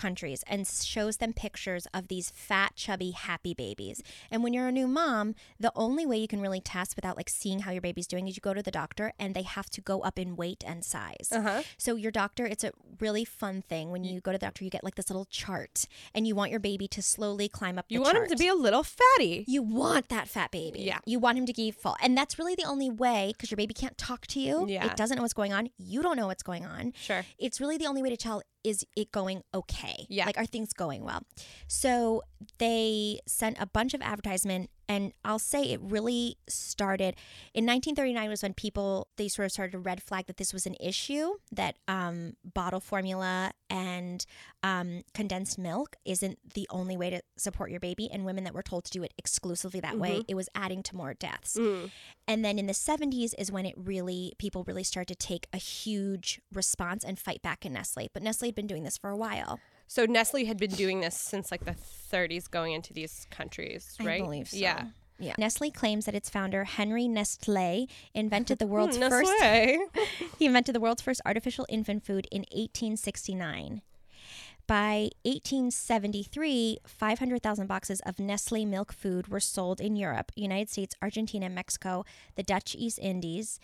Speaker 3: countries and shows them pictures of these fat, chubby, happy babies. And when you're a new mom, the only way you can really test without like seeing how your baby's doing is you go to the doctor and they have to go up in weight and size.
Speaker 2: Uh-huh.
Speaker 3: So your doctor, it's a really fun thing. When you go to the doctor, you get like this little chart and you want your baby to slowly climb up the
Speaker 2: You want
Speaker 3: chart.
Speaker 2: them to be a little fatty.
Speaker 3: You want that fat baby.
Speaker 2: Yeah.
Speaker 3: You want him to give full. And that's really the only way because your baby can't talk to you.
Speaker 2: Yeah.
Speaker 3: It doesn't know what's going on. You don't know what's going on.
Speaker 2: Sure.
Speaker 3: It's really the only way to tell is it going okay?
Speaker 2: Yeah.
Speaker 3: Like, are things going well? So they sent a bunch of advertisement, and I'll say it really started in 1939 was when people they sort of started to red flag that this was an issue that um, bottle formula and um, condensed milk isn't the only way to support your baby, and women that were told to do it exclusively that way, it was adding to more deaths. And then in the 70s is when it really, people really started to take a huge response and fight back in Nestle. But Nestle had been doing this for a while.
Speaker 2: So Nestle had been doing this since like the 30s going into these countries, right?
Speaker 3: I believe so.
Speaker 2: Yeah.
Speaker 3: Yeah. Nestle claims that its founder, Henry Nestle, invented the world's first he invented the world's first artificial infant food in 1869. By 1873, 500,000 boxes of Nestle milk food were sold in Europe, United States, Argentina, Mexico, the Dutch East Indies.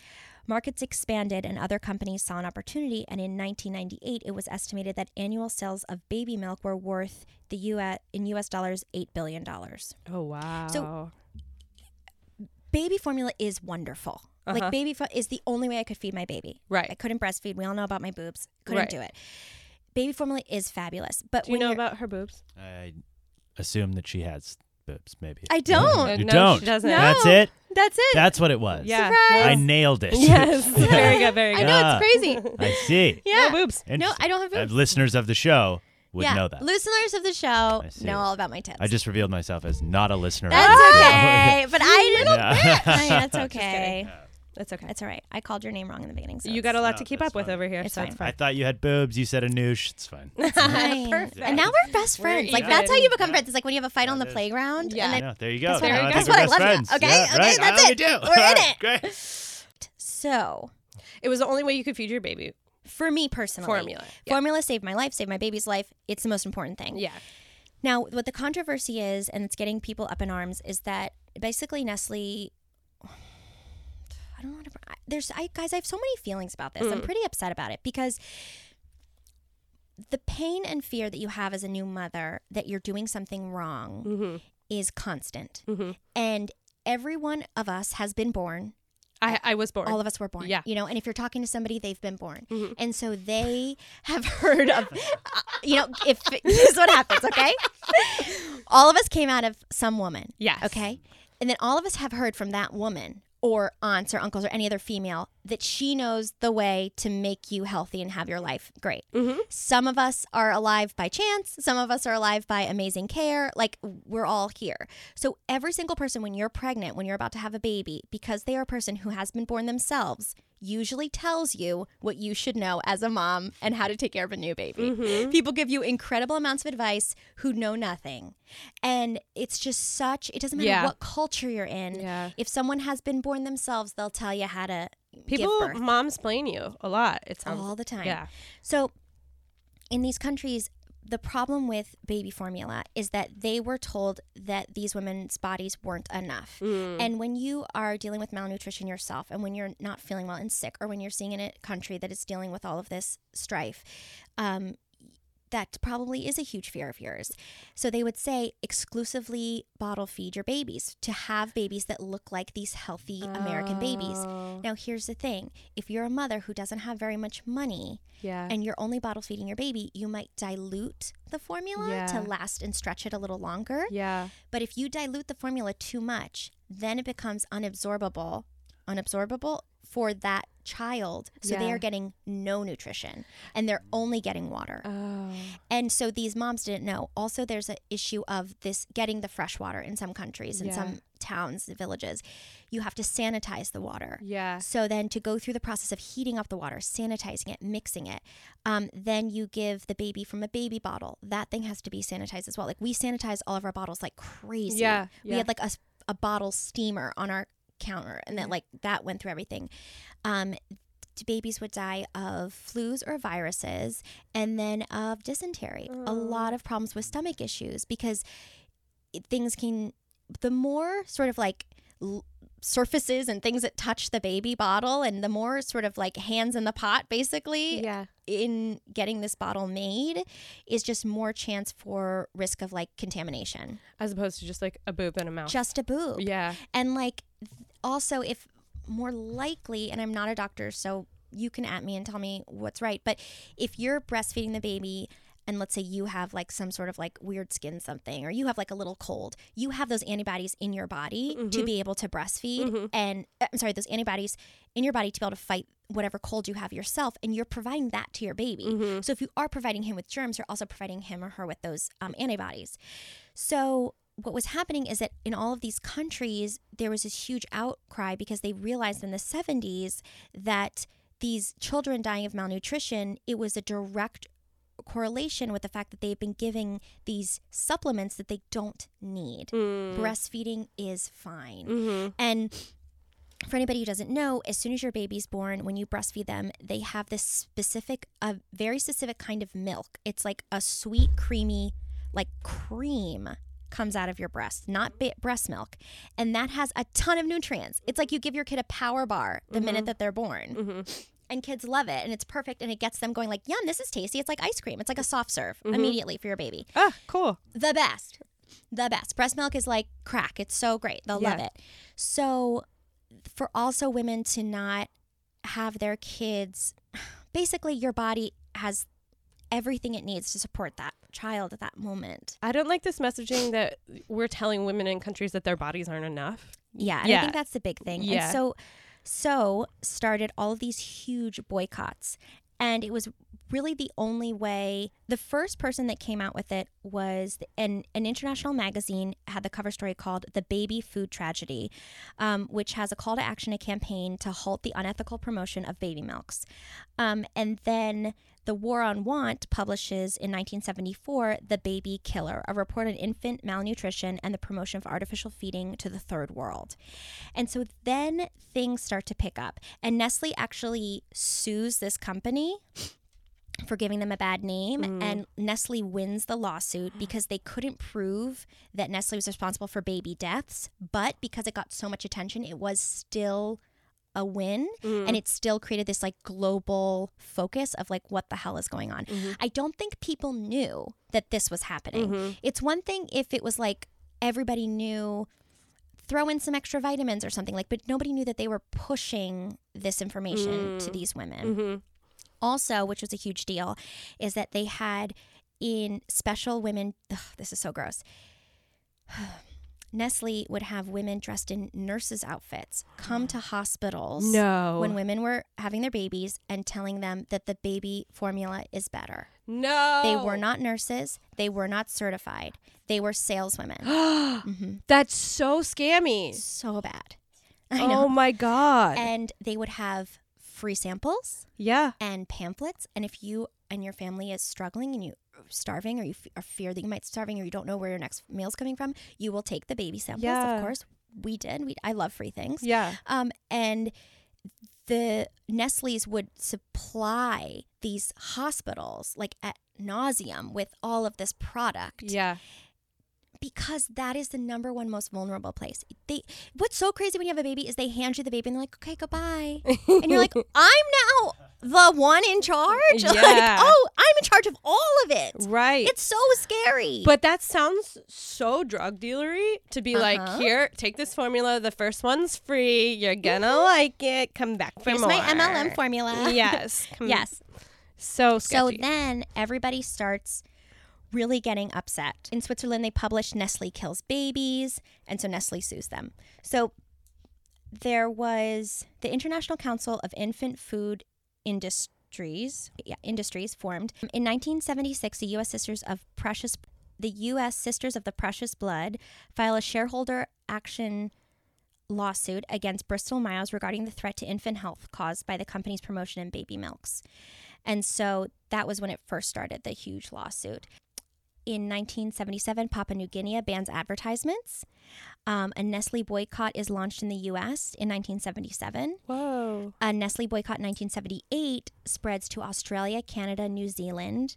Speaker 3: Markets expanded and other companies saw an opportunity, and in 1998, it was estimated that annual sales of baby milk were worth the US in US dollars 8 billion dollars.
Speaker 2: Oh, wow.
Speaker 3: So- Baby formula is wonderful. Like uh-huh. baby fo- is the only way I could feed my baby.
Speaker 2: Right.
Speaker 3: I couldn't breastfeed. We all know about my boobs. Couldn't
Speaker 2: Right.
Speaker 3: do it. Baby formula is fabulous, but
Speaker 2: Do you know about her boobs?
Speaker 4: I assume that she has boobs, maybe.
Speaker 3: I don't.
Speaker 2: Uh,
Speaker 4: You
Speaker 2: no,
Speaker 4: don't.
Speaker 2: she doesn't.
Speaker 3: No.
Speaker 4: That's it.
Speaker 3: That's it.
Speaker 4: That's what it was.
Speaker 2: Yeah.
Speaker 4: I nailed it.
Speaker 2: Yes. very good. Very good.
Speaker 3: I
Speaker 4: know
Speaker 3: it's crazy.
Speaker 4: I see.
Speaker 3: Yeah.
Speaker 2: No boobs.
Speaker 3: No, I don't have
Speaker 4: Uh,
Speaker 3: boobs.
Speaker 4: listeners of the show would
Speaker 3: yeah.
Speaker 4: know that.
Speaker 3: Listeners of the show know all about my tits.
Speaker 4: I just revealed myself as not a listener.
Speaker 3: That's okay, but I didn't.
Speaker 4: Yeah.
Speaker 3: I mean, that's
Speaker 2: Just
Speaker 3: okay.
Speaker 2: Kidding. That's okay.
Speaker 3: That's all right. I called your name wrong in the beginning. So
Speaker 2: you got a lot
Speaker 4: No,
Speaker 2: to keep
Speaker 4: that's
Speaker 2: up with over here,
Speaker 3: It's
Speaker 2: so it's
Speaker 3: fine.
Speaker 4: I thought you had boobs. You said a noosh. It's fine.
Speaker 3: fine.
Speaker 2: Perfect.
Speaker 3: And now we're best
Speaker 2: We're
Speaker 3: friends. Like that's how you become friends. It's like when you have a fight on the
Speaker 4: That is-
Speaker 3: playground.
Speaker 2: Yeah.
Speaker 3: And then,
Speaker 4: know. There you go.
Speaker 3: Guess what?
Speaker 4: Now I
Speaker 3: what? I love
Speaker 4: best
Speaker 3: you.
Speaker 4: friends.
Speaker 3: Okay?
Speaker 4: Yeah,
Speaker 3: Okay,
Speaker 4: right.
Speaker 3: that's it.
Speaker 4: we do.
Speaker 3: We're in it.
Speaker 4: Great.
Speaker 3: so
Speaker 2: It was the only way you could feed your baby.
Speaker 3: for me personally,
Speaker 2: Formula.
Speaker 3: Formula saved my life, saved my baby's life. It's the most important thing.
Speaker 2: Yeah.
Speaker 3: Now, what the controversy is, and it's getting people up in arms, is that basically Nestle. I don't know. What to, there's, I guys, I have so many feelings about this. I'm pretty upset about it because the pain and fear that you have as a new mother that you're doing something wrong
Speaker 2: Mm-hmm.
Speaker 3: is constant,
Speaker 2: Mhm.
Speaker 3: and every one of us has been born
Speaker 2: I, I was born.
Speaker 3: all of us were born.
Speaker 2: Yeah.
Speaker 3: You know, and if you're talking to somebody, they've been born.
Speaker 2: Mhm.
Speaker 3: And so they have heard of, uh, you know, if this is what happens, okay? all of us came out of some woman.
Speaker 2: Yes.
Speaker 3: Okay. And then all of us have heard from that woman or aunts or uncles or any other female that she knows the way to make you healthy and have your life great.
Speaker 2: Mhm.
Speaker 3: Some of us are alive by chance, some of us are alive by amazing care. Like we're all here. So every single person, when you're pregnant, when you're about to have a baby, because they are a person who has been born themselves, usually tells you what you should know as a mom and how to take care of a new baby.
Speaker 2: Mm-hmm.
Speaker 3: People give you incredible amounts of advice who know nothing. And it's just such, it doesn't matter
Speaker 2: Yeah.
Speaker 3: what culture you're in.
Speaker 2: Yeah.
Speaker 3: If someone has been born themselves, they'll tell you how to
Speaker 2: People moms blame you a lot. It's
Speaker 3: all the time.
Speaker 2: Yeah.
Speaker 3: So in these countries, the problem with baby formula is that they were told that these women's bodies weren't enough.
Speaker 2: Mm.
Speaker 3: And when you are dealing with malnutrition yourself, and when you're not feeling well and sick, or when you're seeing in a country that is dealing with all of this strife, um, that probably is a huge fear of yours. So they would say exclusively bottle feed your babies to have babies that look like these healthy American babies.
Speaker 2: Oh,
Speaker 3: Now, here's the thing if you're a mother who doesn't have very much money
Speaker 2: Yeah.
Speaker 3: and you're only bottle feeding your baby, you might dilute the formula
Speaker 2: Yeah.
Speaker 3: to last and stretch it a little longer.
Speaker 2: yeah.
Speaker 3: But if you dilute the formula too much, then it becomes unabsorbable, unabsorbable for that child. So they are getting no nutrition and they're only getting water.
Speaker 2: Oh.
Speaker 3: And so these moms didn't know. Also, there's an issue of this getting the fresh water in some countries, in
Speaker 2: Yeah.
Speaker 3: some towns, villages. You have to sanitize the water.
Speaker 2: Yeah.
Speaker 3: So then to go through the process of heating up the water, sanitizing it, mixing it, um, then you give the baby from a baby bottle. That thing has to be sanitized as well. Like we sanitize all of our bottles like crazy.
Speaker 2: Yeah,
Speaker 3: We had like a a bottle steamer on our counter and that like that went through everything. Um, babies would die of flus or viruses and then of dysentery. A lot of problems with stomach issues because things can the more sort of like l- surfaces and things that touch the baby bottle and the more sort of like hands in the pot basically
Speaker 2: Yeah.
Speaker 3: in getting this bottle made is just more chance for risk of like contamination
Speaker 2: As opposed to just like a boob and a mouth.
Speaker 3: just a boob
Speaker 2: yeah.
Speaker 3: and like also if more likely and i'm not a doctor so you can at me and tell me what's right but if you're breastfeeding the baby and let's say you have like some sort of like weird skin something or you have like a little cold you have those antibodies in your body to be able to breastfeed and uh, i'm sorry those antibodies in your body to be able to fight whatever cold you have yourself and you're providing that to your baby. So if you are providing him with germs you're also providing him or her with those um, antibodies. So what was happening is that in all of these countries, there was this huge outcry because they realized in the 70s that these children dying of malnutrition, it was a direct correlation with the fact that they've been giving these supplements that they don't need. Mm. Breastfeeding is fine. Mm-hmm. And for anybody who doesn't know, as soon as your baby's born, when you breastfeed them, they have this specific, a very specific kind of milk. It's like a sweet, creamy, like cream comes out of your breast, not breast milk. And that has a ton of nutrients. It's like you give your kid a power bar the mm-hmm. minute that they're born. Mm-hmm. And kids love it and it's perfect and it gets them going like, yum, this is tasty. It's like ice cream. It's like a soft serve mm-hmm. immediately for your baby
Speaker 2: Ah, cool.
Speaker 3: the best. The best. Breast milk is like crack. It's so great. They'll love it. So, for also women to not have their kids, basically, your body has everything it needs to support that child at that moment.
Speaker 2: I don't like this messaging that we're telling women in countries that their bodies aren't enough.
Speaker 3: Yeah, and
Speaker 2: Yeah.
Speaker 3: I think that's the big thing.
Speaker 2: Yeah.
Speaker 3: And so so started all of these huge boycotts. And it was really the only way. The first person that came out with it was an, an international magazine had the cover story called The Baby Food Tragedy, um, which has a call to action, a campaign to halt the unethical promotion of baby milks. Um, and then the War on Want publishes in 1974 The Baby Killer, a report on infant malnutrition and the promotion of artificial feeding to the third world. And so then things start to pick up. And Nestle actually sues this company for giving them a bad name mm. and Nestle wins the lawsuit because they couldn't prove that Nestle was responsible for baby deaths, but because it got so much attention, it was still a win and mm-hmm. it still created this like global focus of like what the hell is going on. Mm-hmm. I don't think people knew that this was happening. Mm-hmm. It's one thing if it was like everybody knew throw in some extra vitamins or something like but nobody knew that they were pushing this information to these women. Also, which was a huge deal, is that they had in special women ugh, this is so gross. Nestle would have women dressed in nurses' outfits come to hospitals
Speaker 2: No.
Speaker 3: when women were having their babies and telling them that the baby formula is better.
Speaker 2: No.
Speaker 3: They were not nurses, they were not certified, they were saleswomen. hmm
Speaker 2: That's so scammy.
Speaker 3: So bad. I know.
Speaker 2: Oh my god.
Speaker 3: And they would have free samples
Speaker 2: yeah.
Speaker 3: and pamphlets. And if you and your family is struggling and you starving or you f- fear that you might starving or you don't know where your next meal's coming from, you will take the baby samples.
Speaker 2: Yeah.
Speaker 3: Of course, we did. We I love free things.
Speaker 2: Yeah.
Speaker 3: Um, and the Nestle's would supply these hospitals like at nauseum with all of this product
Speaker 2: Yeah.
Speaker 3: because that is the number one most vulnerable place. They what's so crazy when you have a baby is they hand you the baby and they're like, okay, goodbye, and you're like, I'm now the one in charge. Like, oh, I'm in charge of all of it.
Speaker 2: Right.
Speaker 3: It's so scary.
Speaker 2: But that sounds so drug dealery to be like,
Speaker 3: Uh-huh.
Speaker 2: here, take this formula. The first one's free. You're gonna like it. Come back for
Speaker 3: here's
Speaker 2: more.
Speaker 3: my MLM formula.
Speaker 2: Yes. Come-
Speaker 3: yes.
Speaker 2: So
Speaker 3: So then everybody starts really getting upset. In Switzerland, they published Nestle kills babies, and so Nestle sues them. So there was the International Council of Infant Food Industries, yeah, industries formed in 1976. The U.S. Sisters of Precious, the U.S. Sisters of the Precious Blood, file a shareholder action lawsuit against Bristol Myers regarding the threat to infant health caused by the company's promotion in baby milks. And so that was when it first started, the huge lawsuit. In 1977, Papua New Guinea bans advertisements. Um, a Nestle boycott is launched in the US in 1977.
Speaker 2: Whoa.
Speaker 3: A Nestle boycott in 1978 spreads to Australia, Canada, New Zealand.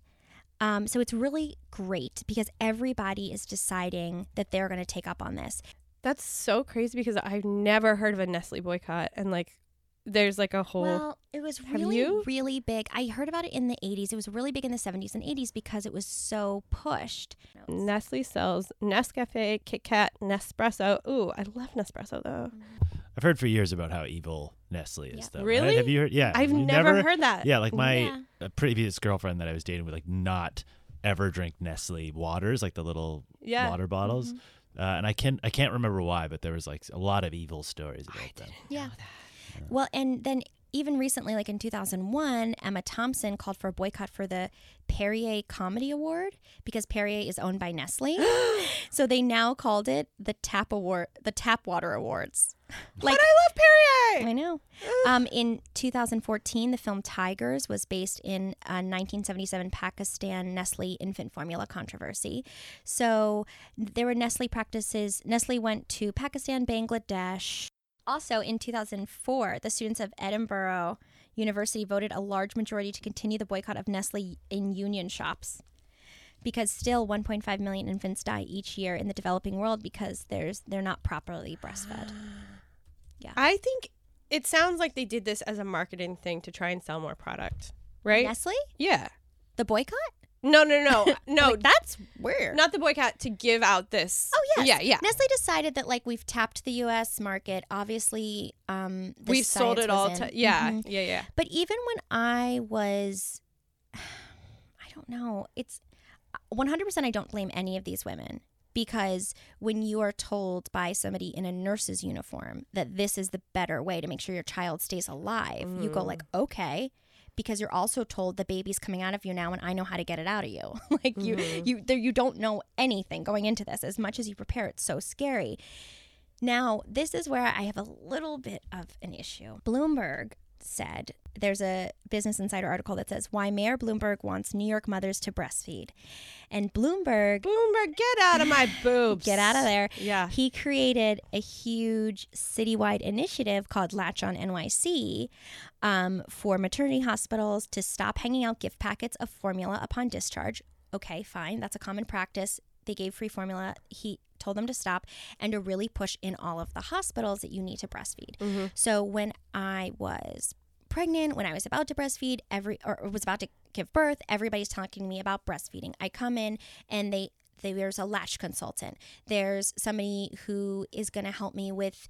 Speaker 3: Um, so it's really great because everybody is deciding that they're going to take up on this.
Speaker 2: That's so crazy because I've never heard of a Nestle boycott and like there's like a whole
Speaker 3: Well, it was really,
Speaker 2: you?
Speaker 3: really big. I heard about it in the 80s. It was really big in the 70s and 80s because it was so pushed.
Speaker 2: Nestle sells Nescafe, Kit Kat, Nespresso. Ooh, I love Nespresso though.
Speaker 4: I've heard for years about how evil Nestle is,
Speaker 3: Yeah.
Speaker 4: though. right?
Speaker 2: Really?
Speaker 4: Have you heard? Yeah.
Speaker 2: I've
Speaker 4: you
Speaker 2: never, heard that.
Speaker 4: Yeah, like my
Speaker 3: Yeah.
Speaker 4: previous girlfriend that I was dating would like not ever drink Nestle waters, like the little
Speaker 2: Yeah.
Speaker 4: water bottles.
Speaker 3: Mm-hmm.
Speaker 4: Uh, and I can't, I can't remember why, but there was like a lot of evil stories about them.
Speaker 3: Yeah. Well, and then even recently, like in 2001, Emma Thompson called for a boycott for the Perrier Comedy Award because Perrier is owned by Nestle. so they now called it the Tap Award, the Tap Water Awards. Like
Speaker 2: But I love Perrier.
Speaker 3: I know. Um, in 2014, the film Tigers was based in a 1977 Pakistan Nestle infant formula controversy. So there were Nestle practices. Nestle went to Pakistan, Bangladesh. Also, in 2004, the students of Edinburgh University voted a large majority to continue the boycott of Nestle in union shops. Because still 1.5 million infants die each year in the developing world because there's they're not properly breastfed. Yeah.
Speaker 2: I think it sounds like they did this as a marketing thing to try and sell more product, right?
Speaker 3: Nestle?
Speaker 2: Yeah.
Speaker 3: The boycott?
Speaker 2: No, no, no, no.
Speaker 3: Like, that's weird.
Speaker 2: not the boycott to give out this.
Speaker 3: Oh yes.
Speaker 2: Yeah, yeah.
Speaker 3: Nestle decided that like we've tapped the U.S. market. Obviously, um, the
Speaker 2: We've sold it all to yeah,
Speaker 3: Mhm.
Speaker 2: yeah, yeah.
Speaker 3: But even when I was, I don't know. It's 100%. I don't blame any of these women because when you are told by somebody in a nurse's uniform that this is the better way to make sure your child stays alive, you go like, okay. Because you're also told the baby's coming out of you now, and I know how to get it out of you. like you, mm-hmm. you, there, you don't know anything going into this. As much as you prepare, it's so scary. Now, this is where I have a little bit of an issue. Bloomberg said there's a Business Insider article that says why Mayor Bloomberg wants New York mothers to breastfeed. And Bloomberg,
Speaker 2: Bloomberg, get out of my boobs.
Speaker 3: get out of there.
Speaker 2: Yeah.
Speaker 3: He created a huge citywide initiative called Latch on NYC um, for maternity hospitals to stop hanging out gift packets of formula upon discharge. Okay, fine. That's a common practice. They gave free formula. He told them to stop and to really push in all of the hospitals that you need to breastfeed. So when I was pregnant, when I was about to breastfeed, every or was about to give birth, everybody's talking to me about breastfeeding. I come in and they there's a latch consultant. There's somebody who is going to help me with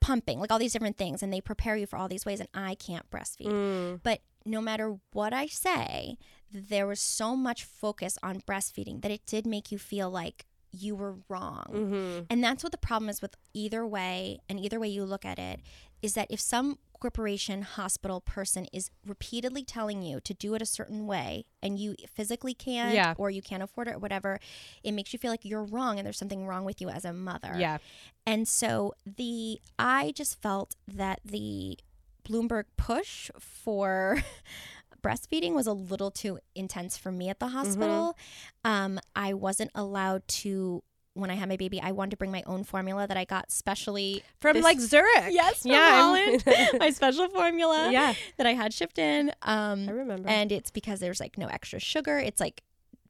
Speaker 3: pumping, like all these different things, and they prepare you for all these ways. And I can't breastfeed.
Speaker 2: Mm.
Speaker 3: But no matter what I say, there was so much focus on breastfeeding that it did make you feel like you were wrong.
Speaker 2: Mm-hmm.
Speaker 3: And that's what the problem is with either way, and either way you look at it, is that if some corporation, hospital person is repeatedly telling you to do it a certain way and you physically can't
Speaker 2: Yeah.
Speaker 3: or you can't afford it or whatever, it makes you feel like you're wrong and there's something wrong with you as a mother.
Speaker 2: Yeah.
Speaker 3: And so the I just felt that the Bloomberg push for breastfeeding was a little too intense for me at the hospital. Um, I wasn't allowed to when I had my baby. I wanted to bring my own formula that I got specially
Speaker 2: From
Speaker 3: this-
Speaker 2: like Zurich.
Speaker 3: yes from
Speaker 2: Yeah,
Speaker 3: Holland, my special formula
Speaker 2: Yeah.
Speaker 3: that I had shipped in. Um,
Speaker 2: I remember.
Speaker 3: and it's because there's like no extra sugar. It's like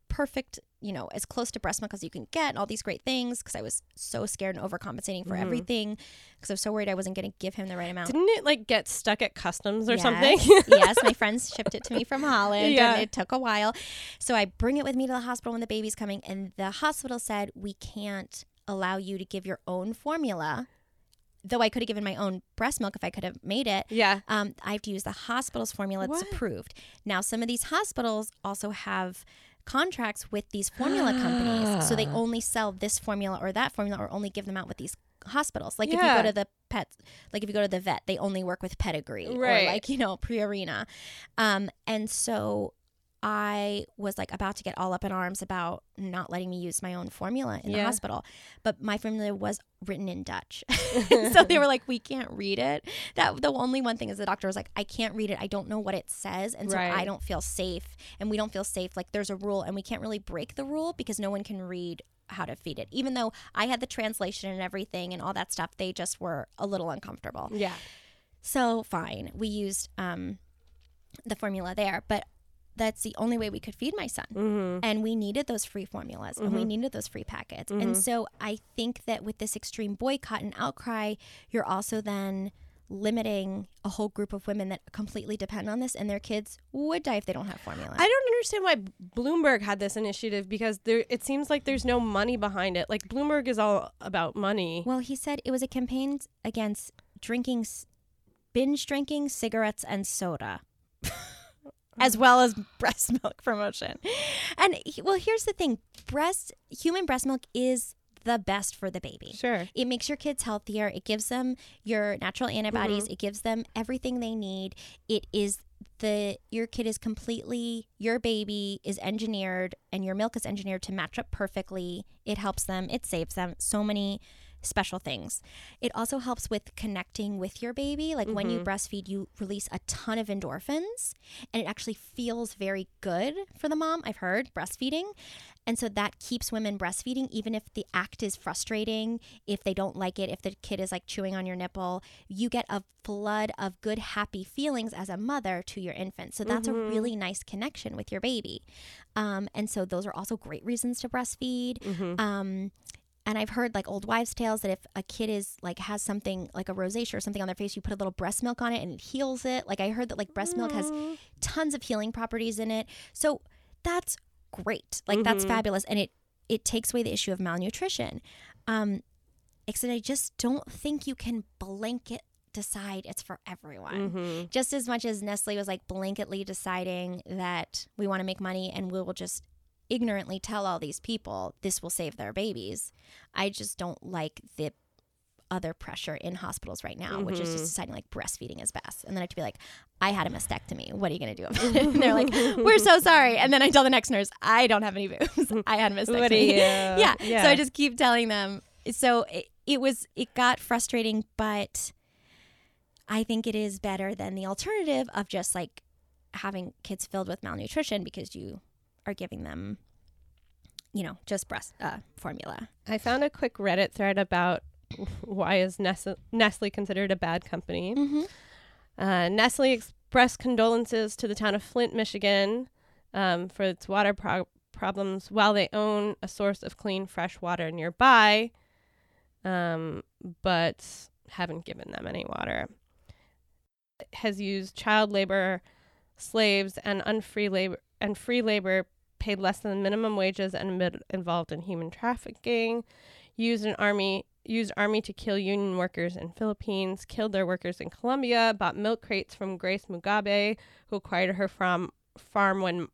Speaker 3: perfect, you know, as close to breast milk as you can get, and all these great things. Because I was so scared and overcompensating for
Speaker 2: Mhm.
Speaker 3: everything, because I was so worried I wasn't going to give him the right amount.
Speaker 2: Didn't it like get stuck at customs or
Speaker 3: Yes.
Speaker 2: something?
Speaker 3: yes, my friends shipped it to me from Holland,
Speaker 2: Yeah.
Speaker 3: and it took a while. So I bring it with me to the hospital when the baby's coming, and the hospital said we can't allow you to give your own formula. Though I could have given my own breast milk if I could have made it,
Speaker 2: yeah.
Speaker 3: um, I have to use the hospital's formula that's approved. Now, some of these hospitals also have contracts with these formula companies, so they only sell this formula or that formula, or only give them out with these hospitals. Like if you go to the pet, like if you go to the vet, they only work with pedigree
Speaker 2: Right.
Speaker 3: or like you know Purina. Um, and so I was like about to get all up in arms about not letting me use my own formula in the hospital, but my formula was written in Dutch, so they were like, "We can't read it." That the only one thing is the doctor was like, "I can't read it. I don't know what it says, and so
Speaker 2: Right.
Speaker 3: I don't feel safe, and we don't feel safe. Like there's a rule, and we can't really break the rule because no one can read." how to feed it even though i had the translation and everything and all that stuff they just were a little uncomfortable
Speaker 2: Yeah.
Speaker 3: so fine, we used um, the formula there, but that's the only way we could feed my son.
Speaker 2: Mm-hmm.
Speaker 3: And we needed those free formulas and we needed those free packets. And so I think that with this extreme boycott and outcry, you're also then limiting a whole group of women that completely depend on this and their kids would die if they don't have formula.
Speaker 2: I don't understand why Bloomberg had this initiative because there it seems like there's no money behind it. Like Bloomberg is all about money.
Speaker 3: well, he said it was a campaign against drinking, binge drinking, cigarettes, and soda. As well as breast milk promotion. And well, here's the thing: breast human breast milk is the best for the baby.
Speaker 2: Sure.
Speaker 3: It makes your kids healthier. It gives them your natural antibodies. Mm-hmm. It gives them everything they need. It is the your kid is completely your baby is engineered and your milk is engineered to match up perfectly. It helps them. It saves them so many special things. It also helps with connecting with your baby. Like when you breastfeed, you release a ton of endorphins and it actually feels very good for the mom. I've heard breastfeeding. And so that keeps women breastfeeding, even if the act is frustrating, if they don't like it, if the kid is like chewing on your nipple, you get a flood of good, happy feelings as a mother to your infant. So that's a really nice connection with your baby. Um, and so those are also great reasons to breastfeed. Um, and I've heard like old wives' tales that if a kid is like has something like a rosacea or something on their face, you put a little breast milk on it and it heals it. Like I heard that like breast milk has tons of healing properties in it. So that's great. Like that's fabulous, and it it takes away the issue of malnutrition. Um, except I just don't think you can blanket decide it's for everyone.
Speaker 2: Mm-hmm.
Speaker 3: Just as much as Nestle was like blanketly deciding that we want to make money and we will just ignorantly tell all these people this will save their babies. I just don't like the other pressure in hospitals right now, which is just mm-hmm. deciding like breastfeeding is best. And then I have to be like, I had a mastectomy. What are you going to do about it? And they're like, we're so sorry. And then I tell the next nurse, I don't have any boobs. I had a mastectomy.
Speaker 2: What do you-
Speaker 3: yeah.
Speaker 2: yeah.
Speaker 3: So I just keep telling them. So it, it was, it got frustrating, but I think it is better than the alternative of just like having kids filled with malnutrition because you are giving them, you know, just breast uh, formula.
Speaker 2: I found a quick Reddit thread about why is Nestle, Nestle considered a bad company.
Speaker 3: Mm-hmm.
Speaker 2: Uh, Nestle expressed condolences to the town of Flint, Michigan, um, for its water pro- problems while they own a source of clean, fresh water nearby, um, but haven't given them any water. It has used child labor, slaves, and unfree labor and free labor paid less than minimum wages and involved in human trafficking. Used an army used army to kill union workers in Philippines, killed their workers in Colombia, bought milk crates from Grace Mugabe, who acquired her from farm when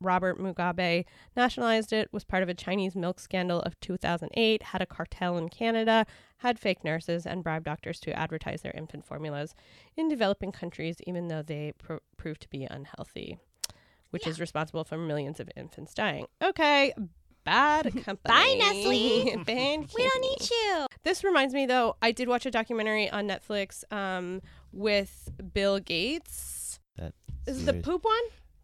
Speaker 2: Robert Mugabe nationalized it, was part of a Chinese milk scandal of 2008, had a cartel in Canada, had fake nurses, and bribed doctors to advertise their infant formulas in developing countries, even though they pro- proved to be unhealthy, which is responsible for millions of infants dying. Okay, bad company.
Speaker 3: Bye, Nestle.
Speaker 2: Bad
Speaker 3: We don't need you.
Speaker 2: This reminds me, though, I did watch a documentary on Netflix um, with Bill Gates.
Speaker 4: That
Speaker 2: Is it the poop one?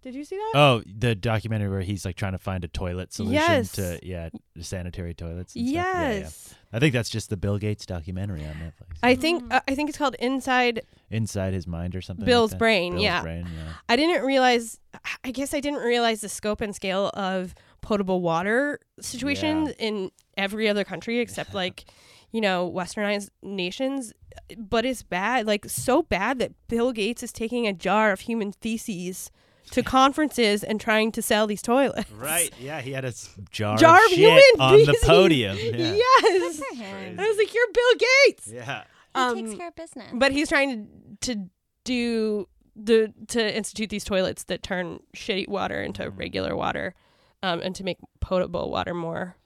Speaker 2: Did you see that?
Speaker 4: Oh, the documentary where he's like trying to find a toilet solution
Speaker 2: Yes.
Speaker 4: to yeah, sanitary toilets. And stuff. Yeah, yeah. I think that's just the Bill Gates documentary on Netflix.
Speaker 2: I think uh, I think it's called Inside.
Speaker 4: Inside his mind or something.
Speaker 2: Bill's
Speaker 4: like
Speaker 2: brain,
Speaker 4: Bill's
Speaker 2: yeah.
Speaker 4: brain, yeah.
Speaker 2: I didn't realize. I guess I didn't realize the scope and scale of potable water situations in every other country except like, you know, westernized nations. But it's bad, like so bad that Bill Gates is taking a jar of human feces to conferences and trying to sell these toilets.
Speaker 4: Right. Yeah, he had a s- jar,
Speaker 2: Jar
Speaker 4: of
Speaker 2: of
Speaker 4: shit
Speaker 2: human
Speaker 4: on the podium. Yeah.
Speaker 2: Yes.
Speaker 3: Good for him.
Speaker 2: I was like, "You're Bill Gates."
Speaker 4: Yeah.
Speaker 3: He
Speaker 2: Um,
Speaker 3: takes care of business.
Speaker 2: But he's trying to to do the to institute these toilets that turn shitty water into regular water, um, and to make potable water more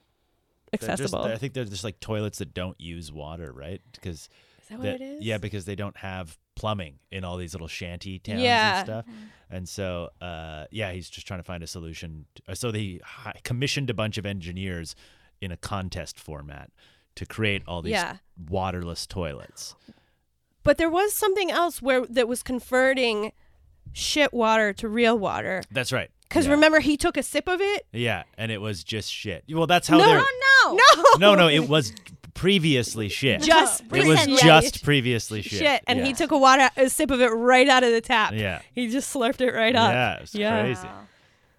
Speaker 4: They're just-
Speaker 2: accessible.
Speaker 4: I think they're just like toilets that don't use water, right? Because
Speaker 2: Is that what
Speaker 4: that-
Speaker 2: it is?
Speaker 4: yeah, because they don't have plumbing in all these little shanty towns
Speaker 2: Yeah.
Speaker 4: and stuff. And so, uh, yeah, he's just trying to find a solution. uh, so they commissioned a bunch of engineers in a contest format to create all these
Speaker 2: Yeah.
Speaker 4: waterless toilets.
Speaker 2: But there was something else where that was converting shit water to real water.
Speaker 4: That's right.
Speaker 2: Because
Speaker 4: yeah.
Speaker 2: remember, he took a sip of it.
Speaker 4: yeah, and it was just shit. Well, that's how
Speaker 2: No,
Speaker 4: they're.
Speaker 3: Oh
Speaker 2: No,
Speaker 4: No, no, it was previously shit.
Speaker 2: just
Speaker 4: it was
Speaker 3: recently.
Speaker 4: just previously shit.
Speaker 2: shit, and he took a water a sip of it right out of the tap.
Speaker 4: Yeah.
Speaker 2: he just slurped it right up.
Speaker 4: Yeah, it's
Speaker 2: Yeah.
Speaker 4: crazy.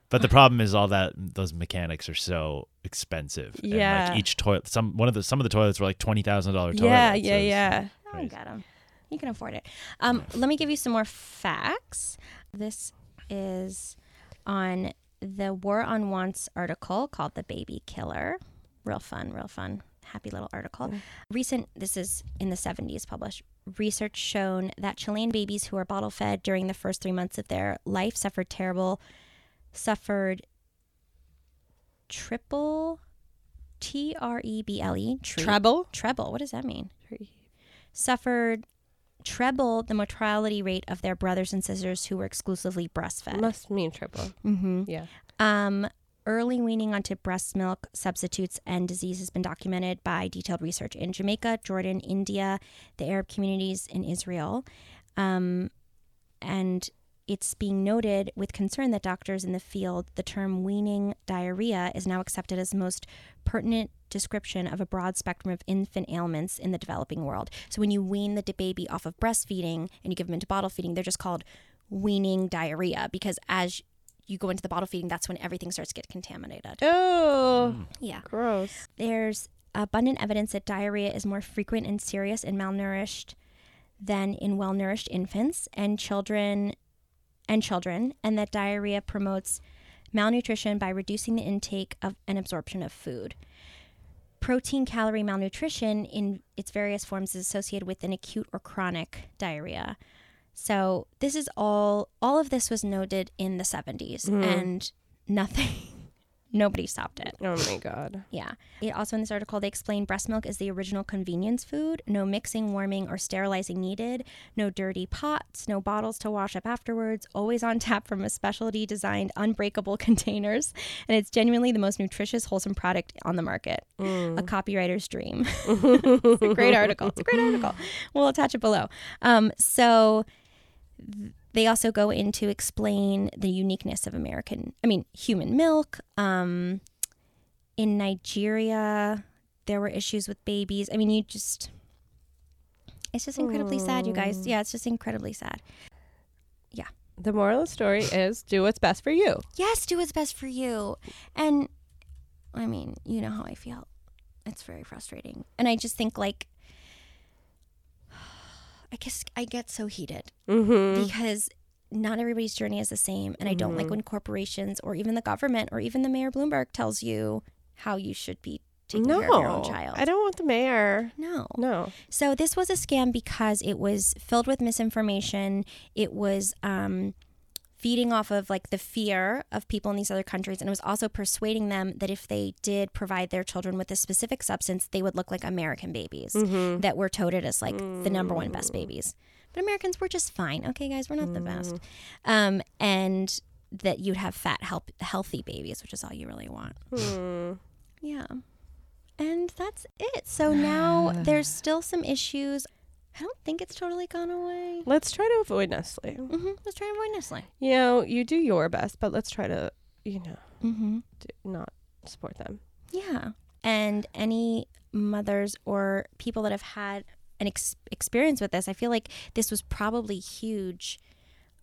Speaker 4: But the problem is all that those mechanics are so expensive. And
Speaker 2: Yeah.
Speaker 4: like each toilet, some one of the some of the toilets were like twenty thousand dollar toilets.
Speaker 2: Yeah,
Speaker 4: so
Speaker 2: yeah,
Speaker 4: it's
Speaker 2: yeah.
Speaker 3: Oh,
Speaker 4: crazy.
Speaker 3: got 'em. You can afford it. Um, let me give you some more facts. This is on the War on Wants article called "The Baby Killer." Real fun, real fun, happy little article. Recent. This is in the '70s published. Research shown that Chilean babies who are bottle fed during the first three months of their life suffered terrible, suffered triple, T R E B L E, tre-
Speaker 2: Treble.
Speaker 3: treble. What does that mean? suffered treble the mortality rate of their brothers and sisters who were exclusively breastfed.
Speaker 2: Must mean triple.
Speaker 3: Mm-hmm.
Speaker 2: Yeah.
Speaker 3: Um, early weaning onto breast milk substitutes and disease has been documented by detailed research in Jamaica, Jordan, India, the Arab communities in Israel. Um, and it's being noted with concern that doctors in the field, the term weaning diarrhea is now accepted as the most pertinent description of a broad spectrum of infant ailments in the developing world. So when you wean the baby off of breastfeeding and you give them into bottle feeding, they're just called weaning diarrhea because as you go into the bottle feeding, that's when everything starts to get contaminated.
Speaker 2: Oh,
Speaker 3: Yeah.
Speaker 2: gross.
Speaker 3: There's abundant evidence that diarrhea is more frequent and serious in malnourished than in well-nourished infants and children and children and that diarrhea promotes malnutrition by reducing the intake of and absorption of food. Protein calorie malnutrition in its various forms is associated with an acute or chronic diarrhea. So this is all all of this was noted in the 70s mm-hmm. and nothing nobody stopped it.
Speaker 2: Oh my god.
Speaker 3: Yeah. It also in this article they explain breast milk is the original convenience food. No mixing, warming, or sterilizing needed. No dirty pots. No bottles to wash up afterwards. Always on tap from a specialty designed unbreakable containers. And it's genuinely the most nutritious, wholesome product on the market. A copywriter's dream. it's a great article. It's a great article. We'll attach it below. Um, so they also go in to explain the uniqueness of American, I mean, human milk. Um, in Nigeria, there were issues with babies. I mean, you just, it's just incredibly sad, you guys. Yeah, it's just incredibly sad. Yeah.
Speaker 2: The moral of the story is do what's best for you.
Speaker 3: Yes, do what's best for you. And I mean, you know how I feel. It's very frustrating. And I just think, like, I guess I get so heated
Speaker 2: Mm-hmm.
Speaker 3: because not everybody's journey is the same. And I don't like when corporations or even the government or even the Mayor Bloomberg tells you how you should be taking
Speaker 2: No,
Speaker 3: care of your own child.
Speaker 2: I don't want the mayor.
Speaker 3: No.
Speaker 2: No.
Speaker 3: So this was a scam because it was filled with misinformation. It was um, feeding off of like the fear of people in these other countries, and it was also persuading them that if they did provide their children with a specific substance, they would look like American babies that were touted as like the number one best babies. But Americans were just fine. Okay, guys, we're not the best. Um, and that you'd have fat, help, healthy babies, which is all you really want.
Speaker 2: Hmm.
Speaker 3: Yeah. And that's it. So now there's still some issues. I don't think it's totally gone away.
Speaker 2: Let's try to avoid Nestle.
Speaker 3: hmm Let's try to avoid Nestle.
Speaker 2: You know, you do your best, but let's try to, you know,
Speaker 3: Mm-hmm.
Speaker 2: do, not support them.
Speaker 3: Yeah. And any mothers or people that have had an ex- experience with this, I feel like this was probably huge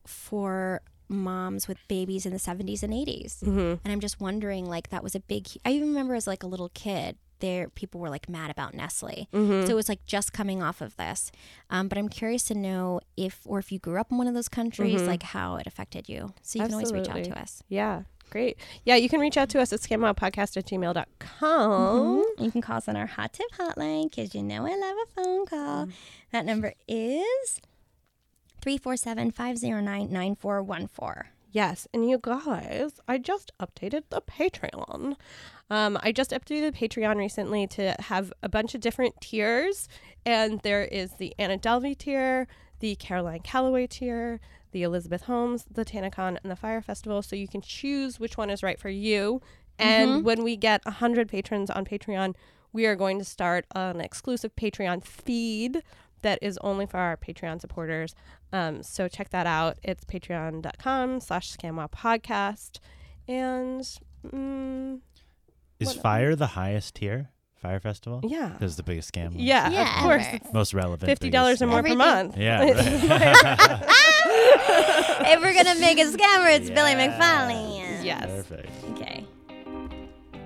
Speaker 3: for moms with babies in the 70s and 80s.
Speaker 2: Mm-hmm.
Speaker 3: And I'm just wondering, like, that was a big. I even remember as like a little kid, there people were like mad about Nestle.
Speaker 2: Mm-hmm.
Speaker 3: So it was like just coming off of this. Um, but I'm curious to know if, or if you grew up in one of those countries, like how it affected you. So you can always reach out to us.
Speaker 2: Yeah, great. Yeah, you can reach out to us at scamoutpodcast at gmail.com.
Speaker 3: You can call us on our hot tip hotline because you know I love a phone call. That number is 347 509 9414.
Speaker 2: Yes, and you guys, I just updated the Patreon. Um, I just updated the Patreon recently to have a bunch of different tiers, and there is the Anna Delvey tier, the Caroline Calloway tier, the Elizabeth Holmes, the TanaCon, and the Fire Festival. So you can choose which one is right for you. And when we get 100 patrons on Patreon, we are going to start an exclusive Patreon feed that is only for our Patreon supporters. Um, so check that out. It's patreon.com slash scamwa podcast. And mm,
Speaker 4: Is
Speaker 2: What-
Speaker 4: Fire the highest tier? Fire Festival?
Speaker 2: yeah.
Speaker 4: This is the biggest scam.
Speaker 2: Yeah,
Speaker 3: Yeah,
Speaker 2: of course.
Speaker 3: ever.
Speaker 4: Most relevant.
Speaker 2: $50 or more
Speaker 4: scam.
Speaker 2: per month.
Speaker 4: Yeah. Right.
Speaker 3: if we're gonna make a scammer, it's Billy
Speaker 4: Yeah.
Speaker 3: McFarland.
Speaker 2: Yes.
Speaker 4: Perfect.
Speaker 3: Okay.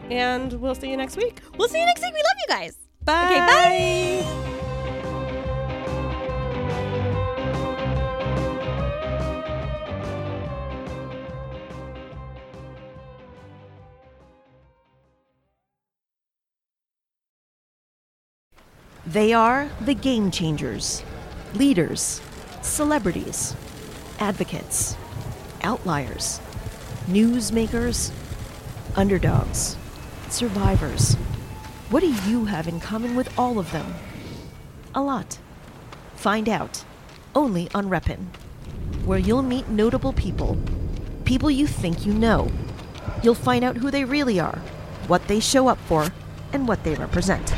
Speaker 2: And we'll see you next week.
Speaker 3: We'll see you next week. We love you guys.
Speaker 2: Bye.
Speaker 3: Okay, bye.
Speaker 5: They are the game changers, leaders, celebrities, advocates, outliers, newsmakers, underdogs, survivors. What do you have in common with all of them? A lot. Find out only on Repin, where you'll meet notable people, people you think you know. You'll find out who they really are, what they show up for, and what they represent.